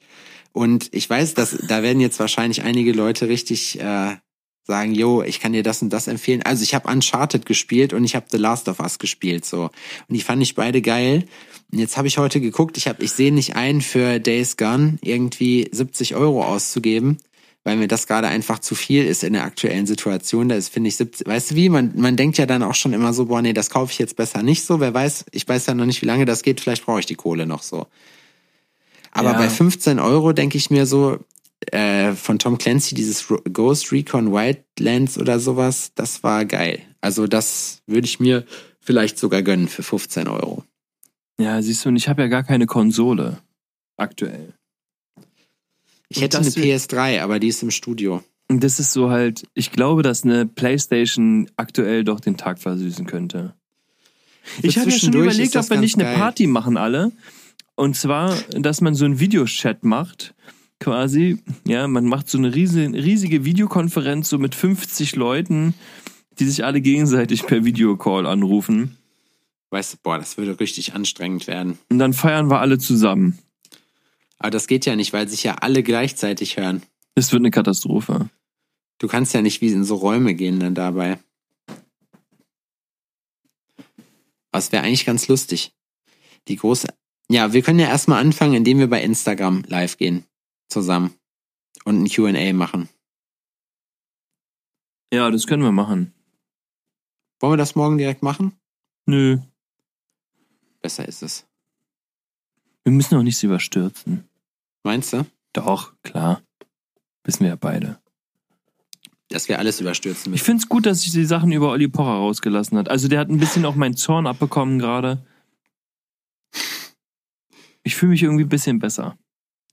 Und ich weiß, dass da werden jetzt wahrscheinlich einige Leute richtig äh, sagen, yo, ich kann dir das und das empfehlen. Also ich habe Uncharted gespielt und ich habe The Last of Us gespielt so. Und die fand ich beide geil. Und jetzt habe ich heute geguckt, ich habe, ich sehe nicht ein, für Days Gone irgendwie 70 Euro auszugeben, weil mir das gerade einfach zu viel ist in der aktuellen Situation. Da ist, finde ich, 70, weißt du wie, man, man denkt ja dann auch schon immer so, boah, nee, das kaufe ich jetzt besser nicht so. Wer weiß, ich weiß ja noch nicht, wie lange das geht, vielleicht brauche ich die Kohle noch so. Aber Ja. bei 15 Euro denke ich mir so, äh, von Tom Clancy, dieses Ghost Recon Wildlands oder sowas, das war geil. Also das würde ich mir vielleicht sogar gönnen für 15 Euro. Ja, siehst du, und ich habe ja gar keine Konsole. Aktuell. Ich hätte eine das wird- PS3, aber die ist im Studio. Und das ist so halt, ich glaube, dass eine Playstation aktuell doch den Tag versüßen könnte. Ich habe ja schon überlegt, ob wir nicht eine geil. Party machen alle. Und zwar, dass man so einen Videochat macht, quasi. Ja, man macht so eine riesige, riesige Videokonferenz so mit 50 Leuten, die sich alle gegenseitig per Videocall anrufen. Weißt du, boah, das würde richtig anstrengend werden. Und dann feiern wir alle zusammen. Aber das geht ja nicht, weil sich ja alle gleichzeitig hören. Das wird eine Katastrophe. Du kannst ja nicht wie in so Räume gehen dann dabei. Aber es wäre eigentlich ganz lustig. Die große. Ja, wir können ja erstmal anfangen, indem wir bei Instagram live gehen. Zusammen. Und ein QA machen. Ja, das können wir machen. Wollen wir das morgen direkt machen? Nö, Besser ist es. wir müssen auch nichts überstürzen. Meinst du? Doch, klar. Wissen wir ja beide. Dass wir alles überstürzen Ich müssen. finde es gut, dass sich die Sachen über Olli Pocher rausgelassen hat. Also der hat ein bisschen auch meinen Zorn abbekommen gerade. Ich fühle mich irgendwie ein bisschen besser.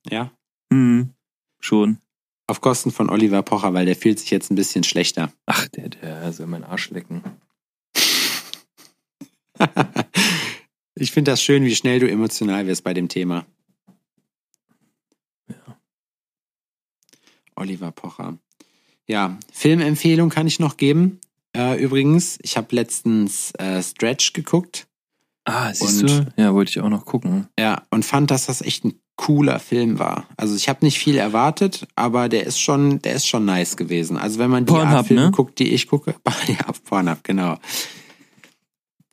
Ja. Hm, schon. Auf Kosten von Oliver Pocher, weil der fühlt sich jetzt ein bisschen schlechter. Ach, der, der soll meinen Arsch lecken. ich finde das schön, wie schnell du emotional wirst bei dem Thema. Oliver Pocher. Ja, Filmempfehlung kann ich noch geben. Äh, übrigens, ich habe letztens äh, Stretch geguckt. Ah, siehst Und- du? Ja, wollte ich auch noch gucken. Ja, und fand, dass das echt ein cooler Film war. Also ich habe nicht viel erwartet, aber der ist schon, der ist schon nice gewesen. Also wenn man die Pornhub, Art Filme ne? guckt, die ich gucke, ja, auf Pornhub, genau.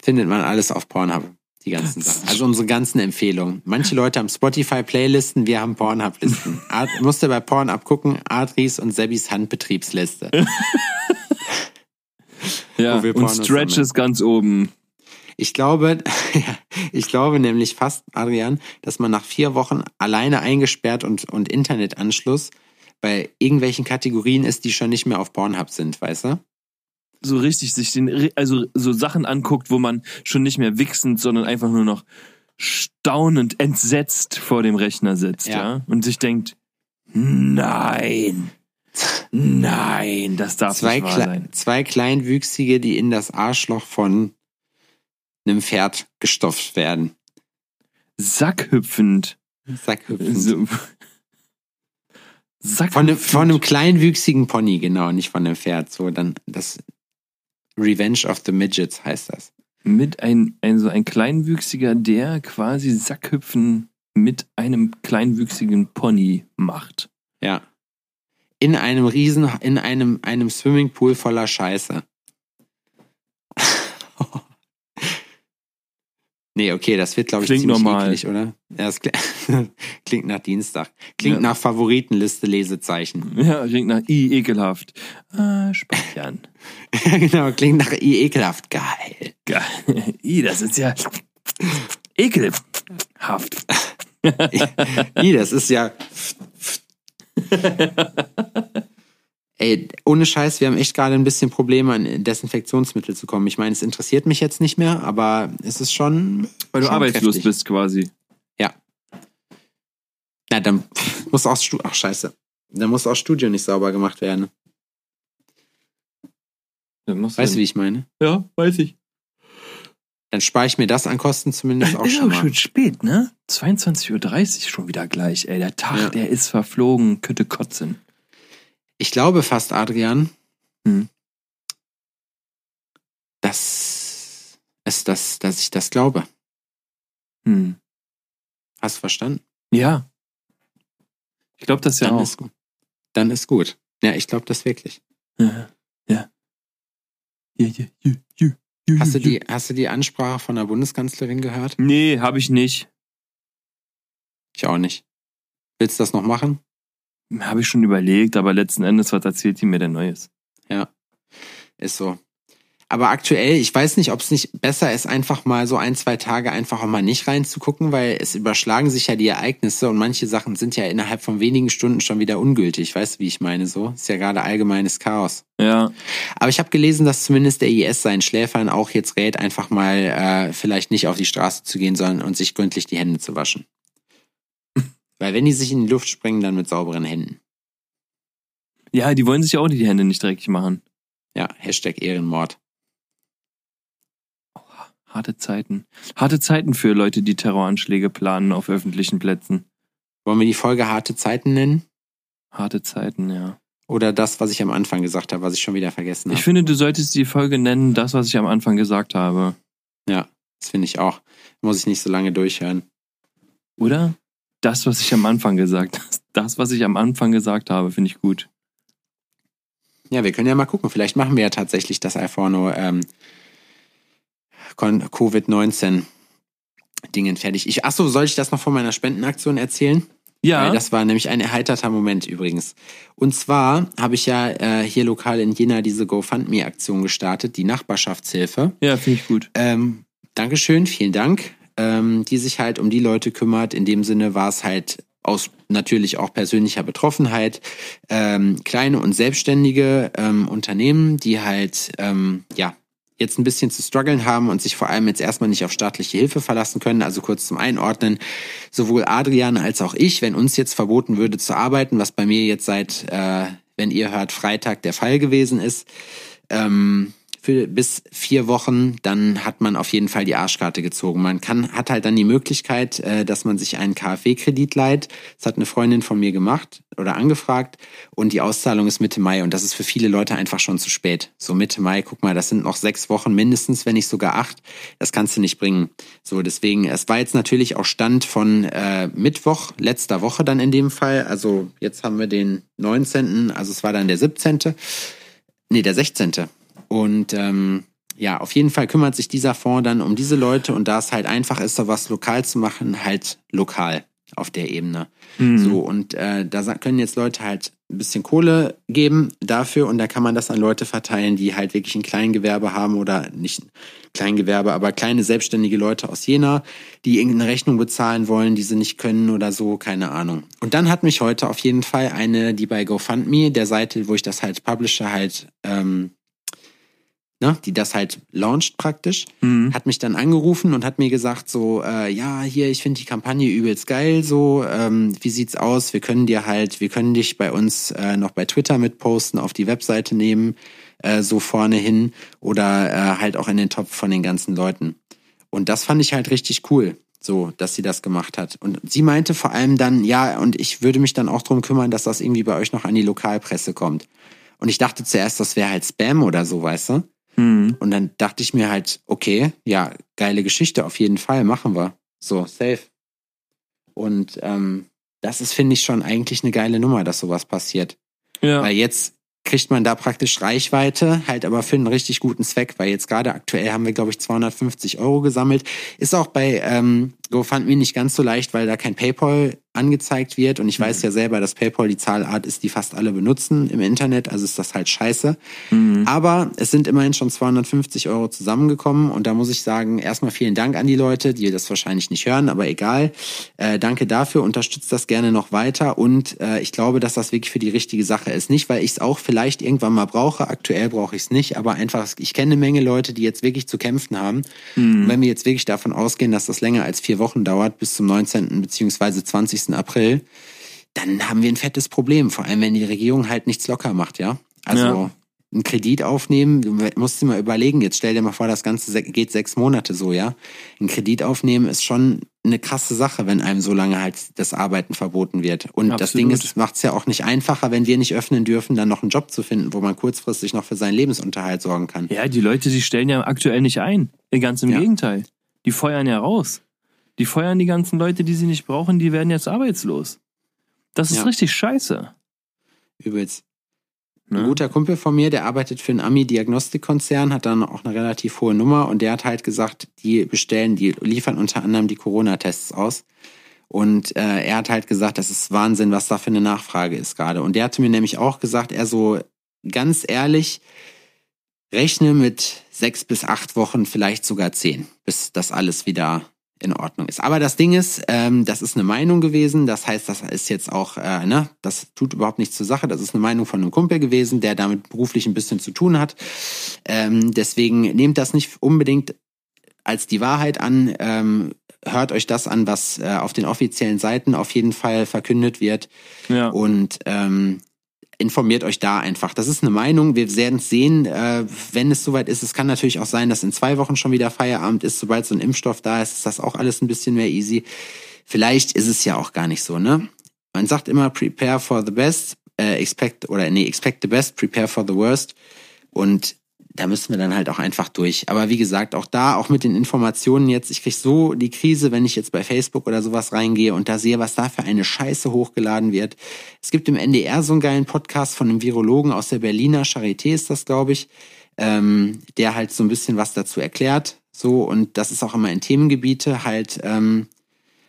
Findet man alles auf Pornhub, die ganzen Sachen. Also unsere ganzen Empfehlungen. Manche Leute haben Spotify-Playlisten, wir haben Pornhub-Listen. Musste bei Pornhub gucken, Adris und Sebis Handbetriebsliste. Ja, und Stretch ist ganz oben. Ich glaube, ich glaube nämlich fast, Adrian, dass man nach vier Wochen alleine eingesperrt und, und Internetanschluss bei irgendwelchen Kategorien ist, die schon nicht mehr auf Pornhub sind, weißt du? So richtig sich den, also so Sachen anguckt, wo man schon nicht mehr wichsend, sondern einfach nur noch staunend, entsetzt vor dem Rechner sitzt, ja, Ja. und sich denkt, nein, nein, das darf Zwei, nicht wahr sein. zwei Kleinwüchsige, die in das Arschloch von einem Pferd gestopft werden. Sackhüpfend. Sackhüpfend. So. Sackhüpfend. Von einem, von einem kleinwüchsigen Pony, genau, nicht von einem Pferd. So, dann das Revenge of the Midgets heißt das. mit ein, ein so ein kleinwüchsiger, der quasi Sackhüpfen mit einem kleinwüchsigen Pony macht. Ja. In einem Riesen, in einem, einem Swimmingpool voller Scheiße. Nee, okay, das wird, glaube ich, Klingt ziemlich normal. eklig, oder? Ja, das kli- klingt nach Dienstag. Klingt Ja. nach Favoritenliste Lesezeichen. Ja, klingt nach I, ekelhaft. Ah, speichern. genau, klingt nach I, ekelhaft. Geil. Geil. I, das ist ja ekelhaft. I, das ist ja. Ey, ohne Scheiß, wir haben echt gerade ein bisschen Probleme, an Desinfektionsmittel zu kommen. Ich meine, es interessiert mich jetzt nicht mehr, aber es ist schon. Weil du schon arbeitslos kräftig. bist quasi. Na, dann muss auch Studio. Ach, scheiße. Dann muss auch Studio nicht sauber gemacht werden. Weißt du, wie ich meine? Ja, weiß ich. Dann spare ich mir das an Kosten zumindest auch ist schon auch mal. schon spät, ne? 22.30 Uhr schon wieder gleich, ey. Der Tag, Ja. der ist verflogen, könnte kotzen. Ich glaube fast, Adrian, Hm. dass, es das, dass ich das glaube. Hm. Hast du verstanden? Ja. Ich glaube das ja Dann auch. ist gut. Dann ist gut. Ja, ich glaube das wirklich. Ja. Ja. Ja, ja, ja, ja, Hast du die, hast du die Ansprache von der Bundeskanzlerin gehört? Nee, habe ich nicht. Ich auch nicht. Willst du das noch machen? Habe ich schon überlegt, aber letzten Endes, was erzählt die mir denn Neues? Ist so. Aber aktuell, ich weiß nicht, ob es nicht besser ist, einfach mal so ein, zwei Tage einfach auch mal nicht reinzugucken, weil es überschlagen sich ja die Ereignisse und manche Sachen sind ja innerhalb von wenigen Stunden schon wieder ungültig. Weißt du, wie ich meine? So ist ja gerade allgemeines Chaos. Ja. Aber ich habe gelesen, dass zumindest der IS seinen Schläfern auch jetzt rät, einfach mal äh, vielleicht nicht auf die Straße zu gehen, sondern und sich gründlich die Hände zu waschen. Weil wenn die sich in die Luft springen, dann mit sauberen Händen. Ja, die wollen sich auch die Hände nicht dreckig machen. Ja, Hashtag Ehrenmord. Harte Zeiten. Harte Zeiten für Leute, die Terroranschläge planen auf öffentlichen Plätzen. Wollen wir die Folge harte Zeiten nennen? Harte Zeiten, ja. Oder das, was ich am Anfang gesagt habe, was ich schon wieder vergessen Ich habe? finde, du solltest die Folge nennen, das, was ich am Anfang gesagt habe. Ja, das finde ich auch. Muss ich nicht so lange durchhören. Oder? Das, was ich am Anfang gesagt habe. Das, was ich am Anfang gesagt habe, finde ich gut. Ja, wir können ja mal gucken. Vielleicht machen wir ja tatsächlich das Alforno ähm, Kon- Covid-19 Dingen fertig. Ich, achso, soll ich das noch von meiner Spendenaktion erzählen? Ja. Weil das war nämlich ein erheiterter Moment übrigens. Und zwar habe ich ja äh, hier lokal in Jena diese GoFundMe-Aktion gestartet, die Nachbarschaftshilfe. ja, finde ich gut. Ähm, Dankeschön, vielen Dank. Ähm, die sich halt um die Leute kümmert. In dem Sinne war es halt aus natürlich auch persönlicher Betroffenheit ähm, kleine und selbstständige ähm, Unternehmen, die halt ähm, ja jetzt ein bisschen zu strugglen haben und sich vor allem jetzt erstmal nicht auf staatliche Hilfe verlassen können. Also kurz zum Einordnen, sowohl Adrian als auch ich, wenn uns jetzt verboten würde zu arbeiten, was bei mir jetzt seit, äh, wenn ihr hört, Freitag der Fall gewesen ist, ähm, für bis vier Wochen, dann hat man auf jeden Fall die Arschkarte gezogen. Man kann, hat halt dann die Möglichkeit, äh, dass man sich einen KfW-Kredit leiht. Das hat eine Freundin von mir gemacht oder angefragt und die Auszahlung ist Mitte Mai und das ist für viele Leute einfach schon zu spät. So Mitte Mai, guck mal, das sind noch sechs Wochen mindestens, wenn nicht sogar acht. Das kannst du nicht bringen. So, deswegen, es war jetzt natürlich auch Stand von äh, Mittwoch, letzter Woche dann in dem Fall. Also jetzt haben wir den 19., also es war dann der 17., nee, der 16., und ähm, ja, auf jeden Fall kümmert sich dieser Fonds dann um diese Leute und da es halt einfach ist, da was lokal zu machen, halt lokal auf der Ebene. Mhm. So, und äh, da können jetzt Leute halt ein bisschen Kohle geben dafür und da kann man das an Leute verteilen, die halt wirklich ein Kleingewerbe haben oder nicht Kleingewerbe, aber kleine selbstständige Leute aus Jena, die irgendeine Rechnung bezahlen wollen, die sie nicht können oder so, keine Ahnung. Und dann hat mich heute auf jeden Fall eine, die bei GoFundMe, der Seite, wo ich das halt publische, halt ähm, ne, die das halt launcht praktisch, Mhm. hat mich dann angerufen und hat mir gesagt so, äh, ja, hier, ich finde die Kampagne übelst geil, so, ähm, wie sieht's aus? Wir können dir halt, wir können dich bei uns äh, noch bei Twitter mitposten, auf die Webseite nehmen, äh, so vorne hin oder äh, halt auch in den Topf von den ganzen Leuten. Und das fand ich halt richtig cool, so, dass sie das gemacht hat. Und sie meinte vor allem dann, ja, und ich würde mich dann auch drum kümmern, dass das irgendwie bei euch noch an die Lokalpresse kommt. Und ich dachte zuerst, das wäre halt Spam oder so, weißt du? Mhm. Und dann dachte ich mir halt, okay, ja, geile Geschichte, auf jeden Fall, machen wir. So, safe. Und ähm, das ist, finde ich, schon eigentlich eine geile Nummer, dass sowas passiert. Ja. Weil jetzt, kriegt man da praktisch Reichweite, halt aber für einen richtig guten Zweck, weil jetzt gerade aktuell haben wir, glaube ich, 250 Euro gesammelt. Ist auch bei ähm, GoFundMe nicht ganz so leicht, weil da kein PayPal angezeigt wird. Und ich weiß ja selber, dass PayPal die Zahlart ist, die fast alle benutzen im Internet. Also ist das halt scheiße. Mhm. Aber es sind immerhin schon 250 Euro zusammengekommen. Und da muss ich sagen, erstmal vielen Dank an die Leute, die das wahrscheinlich nicht hören, aber egal. Äh, danke dafür. Unterstützt das gerne noch weiter. Und äh, ich glaube, dass das wirklich für die richtige Sache ist. Nicht, weil ich es auch vielleicht irgendwann mal brauche. Aktuell brauche ich es nicht. Aber einfach, ich kenne eine Menge Leute, die jetzt wirklich zu kämpfen haben. Mhm. Und wenn wir jetzt wirklich davon ausgehen, dass das länger als vier Wochen dauert, bis zum 19. beziehungsweise 20. April, dann haben wir ein fettes Problem. Vor allem, wenn die Regierung halt nichts locker macht, ja. Also ja. einen Kredit aufnehmen, du musst dir mal überlegen, jetzt stell dir mal vor, das Ganze geht sechs Monate so, ja. Ein Kredit aufnehmen ist schon eine krasse Sache, wenn einem so lange halt das Arbeiten verboten wird. Und Absolut. das Ding ist, macht es ja auch nicht einfacher, wenn wir nicht öffnen dürfen, dann noch einen Job zu finden, wo man kurzfristig noch für seinen Lebensunterhalt sorgen kann. Ja, die Leute, die stellen ja aktuell nicht ein. Ganz im ja. Gegenteil. Die feuern ja raus. Die feuern die ganzen Leute, die sie nicht brauchen, die werden jetzt arbeitslos. Das ist ja. richtig scheiße. Übelst. Ein ne? guter Kumpel von mir, der arbeitet für einen Ami-Diagnostikkonzern, hat dann auch eine relativ hohe Nummer und der hat halt gesagt, die bestellen, die liefern unter anderem die Corona-Tests aus. Und äh, er hat halt gesagt, das ist Wahnsinn, was da für eine Nachfrage ist gerade. Und der hatte mir nämlich auch gesagt, er so ganz ehrlich, rechne mit sechs bis acht Wochen, vielleicht sogar zehn, bis das alles wieder in Ordnung ist. Aber das Ding ist, ähm, das ist eine Meinung gewesen. Das heißt, das ist jetzt auch, äh, ne, das tut überhaupt nichts zur Sache. Das ist eine Meinung von einem Kumpel gewesen, der damit beruflich ein bisschen zu tun hat. Ähm, deswegen nehmt das nicht unbedingt als die Wahrheit an. Ähm, hört euch das an, was äh, auf den offiziellen Seiten auf jeden Fall verkündet wird. Ja. Und ähm, informiert euch da einfach. Das ist eine Meinung. Wir werden es sehen, äh, wenn es soweit ist. Es kann natürlich auch sein, dass in zwei Wochen schon wieder Feierabend ist. Sobald so ein Impfstoff da ist, ist das auch alles ein bisschen mehr easy. Vielleicht ist es ja auch gar nicht so, ne? Man sagt immer prepare for the best, äh, expect oder nee, expect the best, prepare for the worst. Und da müssen wir dann halt auch einfach durch. Aber wie gesagt, auch da, auch mit den Informationen jetzt, ich krieg so die Krise, wenn ich jetzt bei Facebook oder sowas reingehe und da sehe, was da für eine Scheiße hochgeladen wird. Es gibt im NDR so einen geilen Podcast von einem Virologen aus der Berliner Charité ist das, glaube ich, ähm, der halt so ein bisschen was dazu erklärt. So, und das ist auch immer in Themengebiete halt, ähm,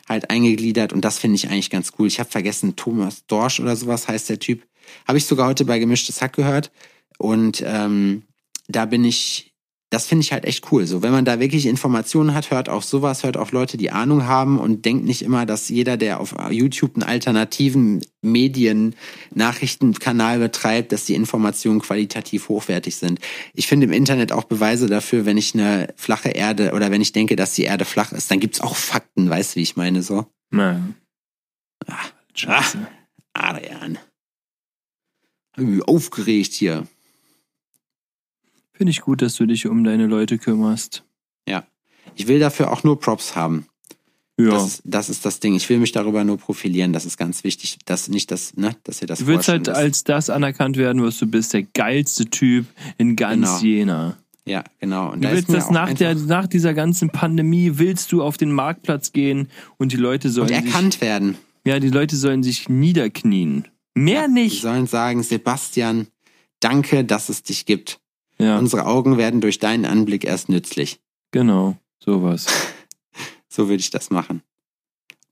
halt eingegliedert und das finde ich eigentlich ganz cool. Ich habe vergessen, Thomas Dorsch oder sowas heißt der Typ. Habe ich sogar heute bei Gemischtes Hack gehört. Und ähm, da bin ich, das finde ich halt echt cool. So, wenn man da wirklich Informationen hat, hört auf sowas, hört auf Leute, die Ahnung haben und denkt nicht immer, dass jeder, der auf YouTube einen alternativen Medien-Nachrichtenkanal betreibt, dass die Informationen qualitativ hochwertig sind. Ich finde im Internet auch Beweise dafür, wenn ich eine flache Erde oder wenn ich denke, dass die Erde flach ist, dann gibt's auch Fakten, weißt du, wie ich meine, so. Na. Ah, Scheiße. Ah, Adrian. Aufgeregt hier. Finde ich gut, dass du dich um deine Leute kümmerst. Ja. Ich will dafür auch nur Props haben. Ja. Das, das ist das Ding. Ich will mich darüber nur profilieren. Das ist ganz wichtig, dass nicht das, ne, dass ihr das. Du willst halt als das anerkannt werden, was du bist, der geilste Typ in ganz genau. Jena. Ja, genau. Und du da willst das nach der, nach dieser ganzen Pandemie willst du auf den Marktplatz gehen und die Leute sollen. Und erkannt sich, werden. Ja, die Leute sollen sich niederknien. Mehr ja, nicht. Die sollen sagen, Sebastian, danke, dass es dich gibt. Ja. Unsere Augen werden durch deinen Anblick erst nützlich. Genau, sowas. so würde ich das machen.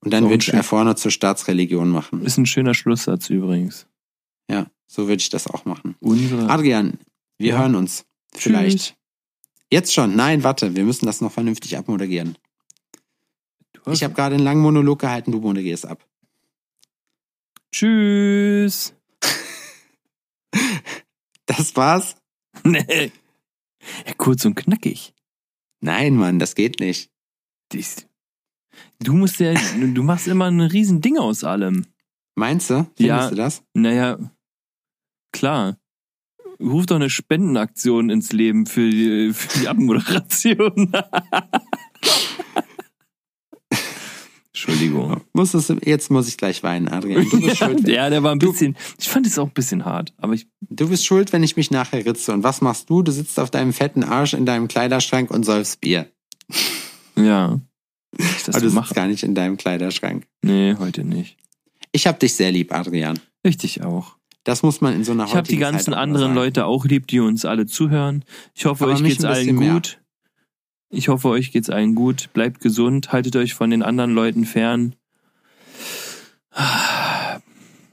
Und dann so würde ich er vorne zur Staatsreligion machen. Ist ein schöner Schlusssatz übrigens. Ja, so würde ich das auch machen. Unsere Adrian, wir ja. hören uns. Vielleicht. Tschüss. Jetzt schon? Nein, warte, wir müssen das noch vernünftig abmoderieren. Ich habe gerade einen langen Monolog gehalten, du moderierst ab. Tschüss. Das war's? Nee. Ja, kurz und knackig. Nein, Mann, das geht nicht. Dies. Du musst ja, du machst immer ein riesen Ding aus allem. Meinst du? Findest ja, du das? Naja, klar. Ruf doch eine Spendenaktion ins Leben für die, für die Abmoderation. Entschuldigung. Muss das, jetzt muss ich gleich weinen, Adrian. Du bist schuld. ja, der war ein bisschen, ich fand es auch ein bisschen hart, aber ich. Du bist schuld, wenn ich mich nachher ritze. Und was machst du? Du sitzt auf deinem fetten Arsch in deinem Kleiderschrank und säufst Bier. Ja. Ich das aber du so sitzt gar nicht in deinem Kleiderschrank. Nee, heute nicht. Ich hab dich sehr lieb, Adrian. Richtig auch. Das muss man in so einer Ich habe die ganzen anderen sagen. Leute auch lieb, die uns alle zuhören. Ich hoffe, Aber euch geht's allen bisschen mehr. Ich hoffe, euch geht's allen gut. Bleibt gesund, haltet euch von den anderen Leuten fern.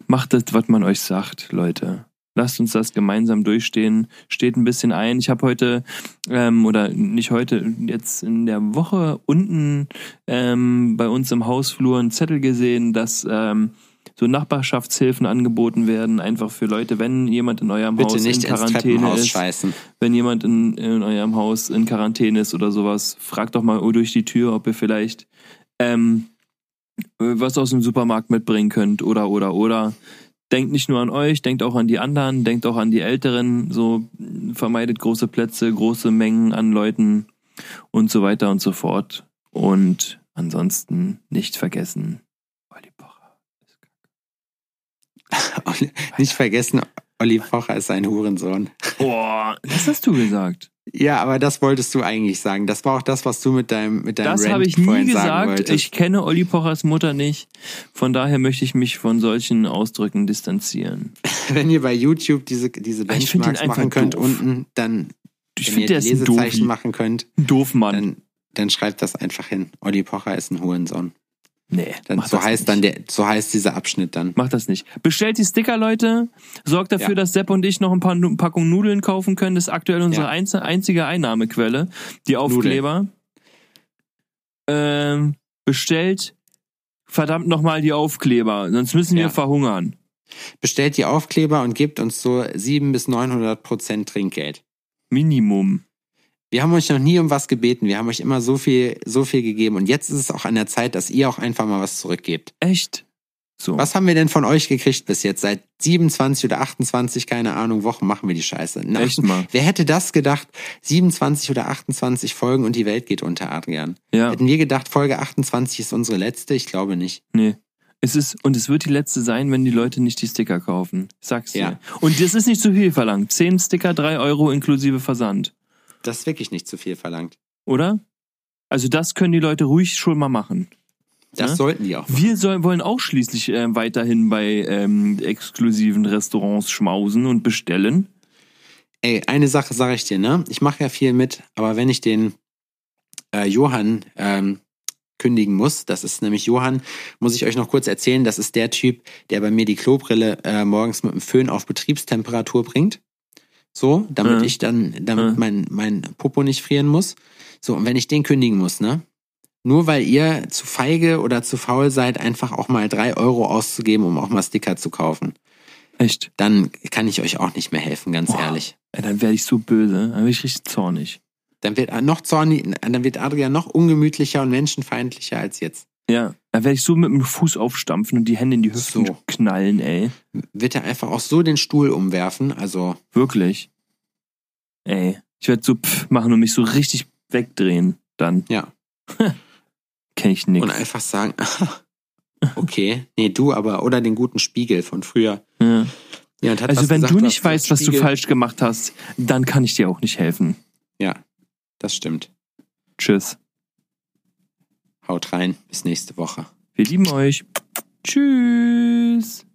Macht das, was man euch sagt, Leute. Lasst uns das gemeinsam durchstehen. Steht ein bisschen ein. Ich habe heute, ähm, oder nicht heute, jetzt in der Woche unten ähm, bei uns im Hausflur einen Zettel gesehen, dass ähm, so Nachbarschaftshilfen angeboten werden, einfach für Leute, wenn jemand in eurem Bitte Haus in Quarantäne ist scheißen. wenn jemand in, in eurem Haus in Quarantäne ist oder sowas, fragt doch mal durch die Tür, ob ihr vielleicht ähm, was aus dem Supermarkt mitbringen könnt oder oder oder. Denkt nicht nur an euch, denkt auch an die anderen, denkt auch an die Älteren, so vermeidet große Plätze, große Mengen an Leuten und so weiter und so fort. Und ansonsten nicht vergessen, Olli Pocher. Olli- Nicht vergessen, Olli Pocher ist ein Hurensohn. Boah, was hast du gesagt? Ja, aber das wolltest du eigentlich sagen. Das war auch das, was du mit deinem mit deinem Das habe ich nie gesagt. wolltest. Ich kenne Olli Pochers Mutter nicht. Von daher möchte ich mich von solchen Ausdrücken distanzieren. Wenn ihr bei YouTube diese diese Ah, Benchmarks machen könnt doof. unten, dann Ich wenn finde, ihr ein Lesezeichen machen könnt, doof Mann. dann dann schreibt das einfach hin. Olli Pocher ist ein Hurensohn. Nee, Dann so heißt nicht. dann der so heißt dieser Abschnitt dann. Macht das nicht. Bestellt die Sticker, Leute. Sorgt dafür, Ja. dass Sepp und ich noch ein paar Nu- Packungen Nudeln kaufen können. Das ist aktuell unsere Ja. einz- einzige Einnahmequelle. Die Aufkleber. Ähm, bestellt verdammt nochmal die Aufkleber. Sonst müssen wir Ja. verhungern. Bestellt die Aufkleber und gebt uns so 7 bis 900 Prozent Trinkgeld. Minimum. Wir haben euch noch nie um was gebeten. Wir haben euch immer so viel, so viel gegeben. Und jetzt ist es auch an der Zeit, dass ihr auch einfach mal was zurückgebt. Echt? So. Was haben wir denn von euch gekriegt bis jetzt? Seit 27 oder 28, keine Ahnung, Wochen machen wir die Scheiße. Nach, Echt mal. Wer hätte das gedacht? 27 oder 28 Folgen und die Welt geht unter, Adrian. Ja. Hätten wir gedacht, Folge 28 ist unsere letzte? Ich glaube nicht. Nee. Es ist, und es wird die letzte sein, wenn die Leute nicht die Sticker kaufen. Ich sag's dir. Ja. Und das ist nicht zu viel verlangt. Zehn Sticker, drei Euro inklusive Versand. Das ist wirklich nicht zu viel verlangt. Oder? Also das können die Leute ruhig schon mal machen. Das Ja? sollten die auch machen. Wir sollen, wollen auch schließlich äh, weiterhin bei ähm, exklusiven Restaurants schmausen und bestellen. Ey, eine Sache sage ich dir, ne? Ich mache ja viel mit, aber wenn ich den äh, Johann ähm, kündigen muss, das ist nämlich Johann, muss ich euch noch kurz erzählen, das ist der Typ, der bei mir die Klobrille äh, morgens mit dem Föhn auf Betriebstemperatur bringt. So, damit Ja. ich dann, damit Ja. mein, mein Popo nicht frieren muss. So, und wenn ich den kündigen muss, ne? Nur weil ihr zu feige oder zu faul seid, einfach auch mal drei Euro auszugeben, um auch mal Sticker zu kaufen, Echt? dann kann ich euch auch nicht mehr helfen, ganz Boah. ehrlich. Ey, dann werde ich so böse. Dann werde ich richtig zornig. Dann wird er noch zornig, dann wird Adrian noch ungemütlicher und menschenfeindlicher als jetzt. Ja. Dann werde ich so mit dem Fuß aufstampfen und die Hände in die Hüften So. knallen, ey. Wird er einfach auch so den Stuhl umwerfen, also Wirklich. Ey. Ich werde so pff machen und mich so richtig wegdrehen. Dann. Ja. Kenn ich nix. und einfach sagen, okay, nee, du aber, oder den guten Spiegel von früher. Ja. Ja, Also wenn gesagt, du nicht weißt, was du Spiegel- falsch gemacht hast, dann kann ich dir auch nicht helfen. Ja, das stimmt. Tschüss. Haut rein, bis nächste Woche. Wir lieben euch. Tschüss.